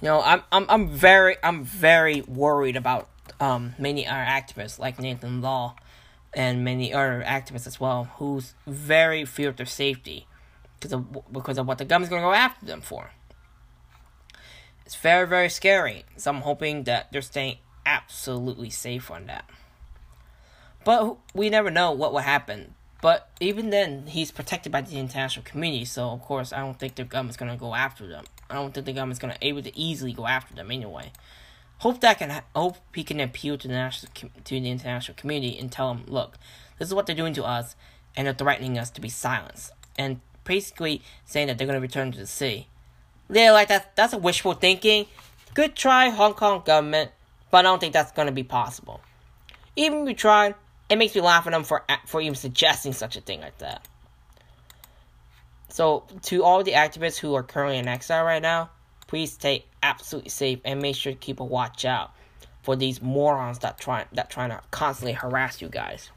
You know, I'm I'm I'm very I'm very worried about um many other activists like Nathan Law and many other activists as well who's very feared their safety because of because of what the government's to go after them for. It's very, very scary. So I'm hoping that they're staying absolutely safe on that. But we never know what will happen. But even then, he's protected by the international community. So of course, I don't think the government's gonna go after them. I don't think the government's gonna able to easily go after them anyway. Hope that can hope he can appeal to the national to the international community and tell them, look, this is what they're doing to us, and they're threatening us to be silenced, and basically saying that they're gonna return to the sea. Yeah, like that that's a wishful thinking. Good try, Hong Kong government, but I don't think that's gonna be possible. Even if we try, it makes me laugh at them for for even suggesting such a thing like that. So, to all the activists who are currently in exile right now, please stay absolutely safe and make sure to keep a watch out for these morons that try that trying to constantly harass you guys.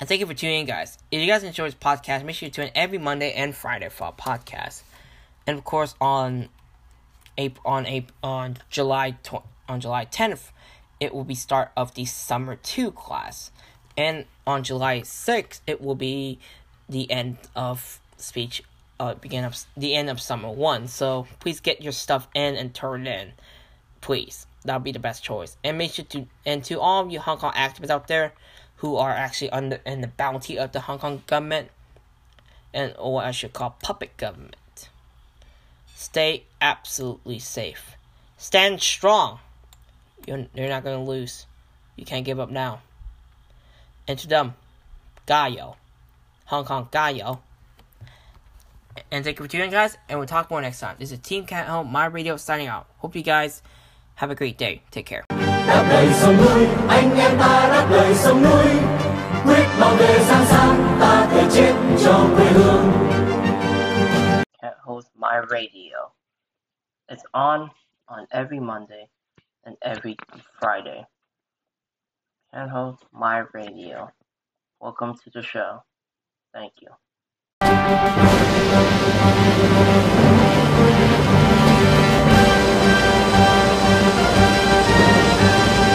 And thank you for tuning in, guys. If you guys enjoy this podcast, make sure you tune in every Monday and Friday for our podcast. And of course, on April, on April, on July tw- on July tenth, it will be start of the summer two class, and on July sixth, it will be the end of speech, uh, begin of the end of summer one. So please get your stuff in and turn in, please. That'll be the best choice. And make sure to and to all of you Hong Kong activists out there who are actually under in the bounty of the Hong Kong government, and or I should call puppet government. Stay absolutely safe. Stand strong. You're, you're not going to lose. You can't give up now. And to them, Gaio. Hong Kong Gaio. And thank you for tuning, guys. And we'll talk more next time. This is Team Cat Home, my radio signing out. Hope you guys have a great day. Take care. quyết bảo giang sang ta thể cho quê hương my radio. It's on on every Monday and every Friday. Hosts my radio. Welcome to the show. Thank you.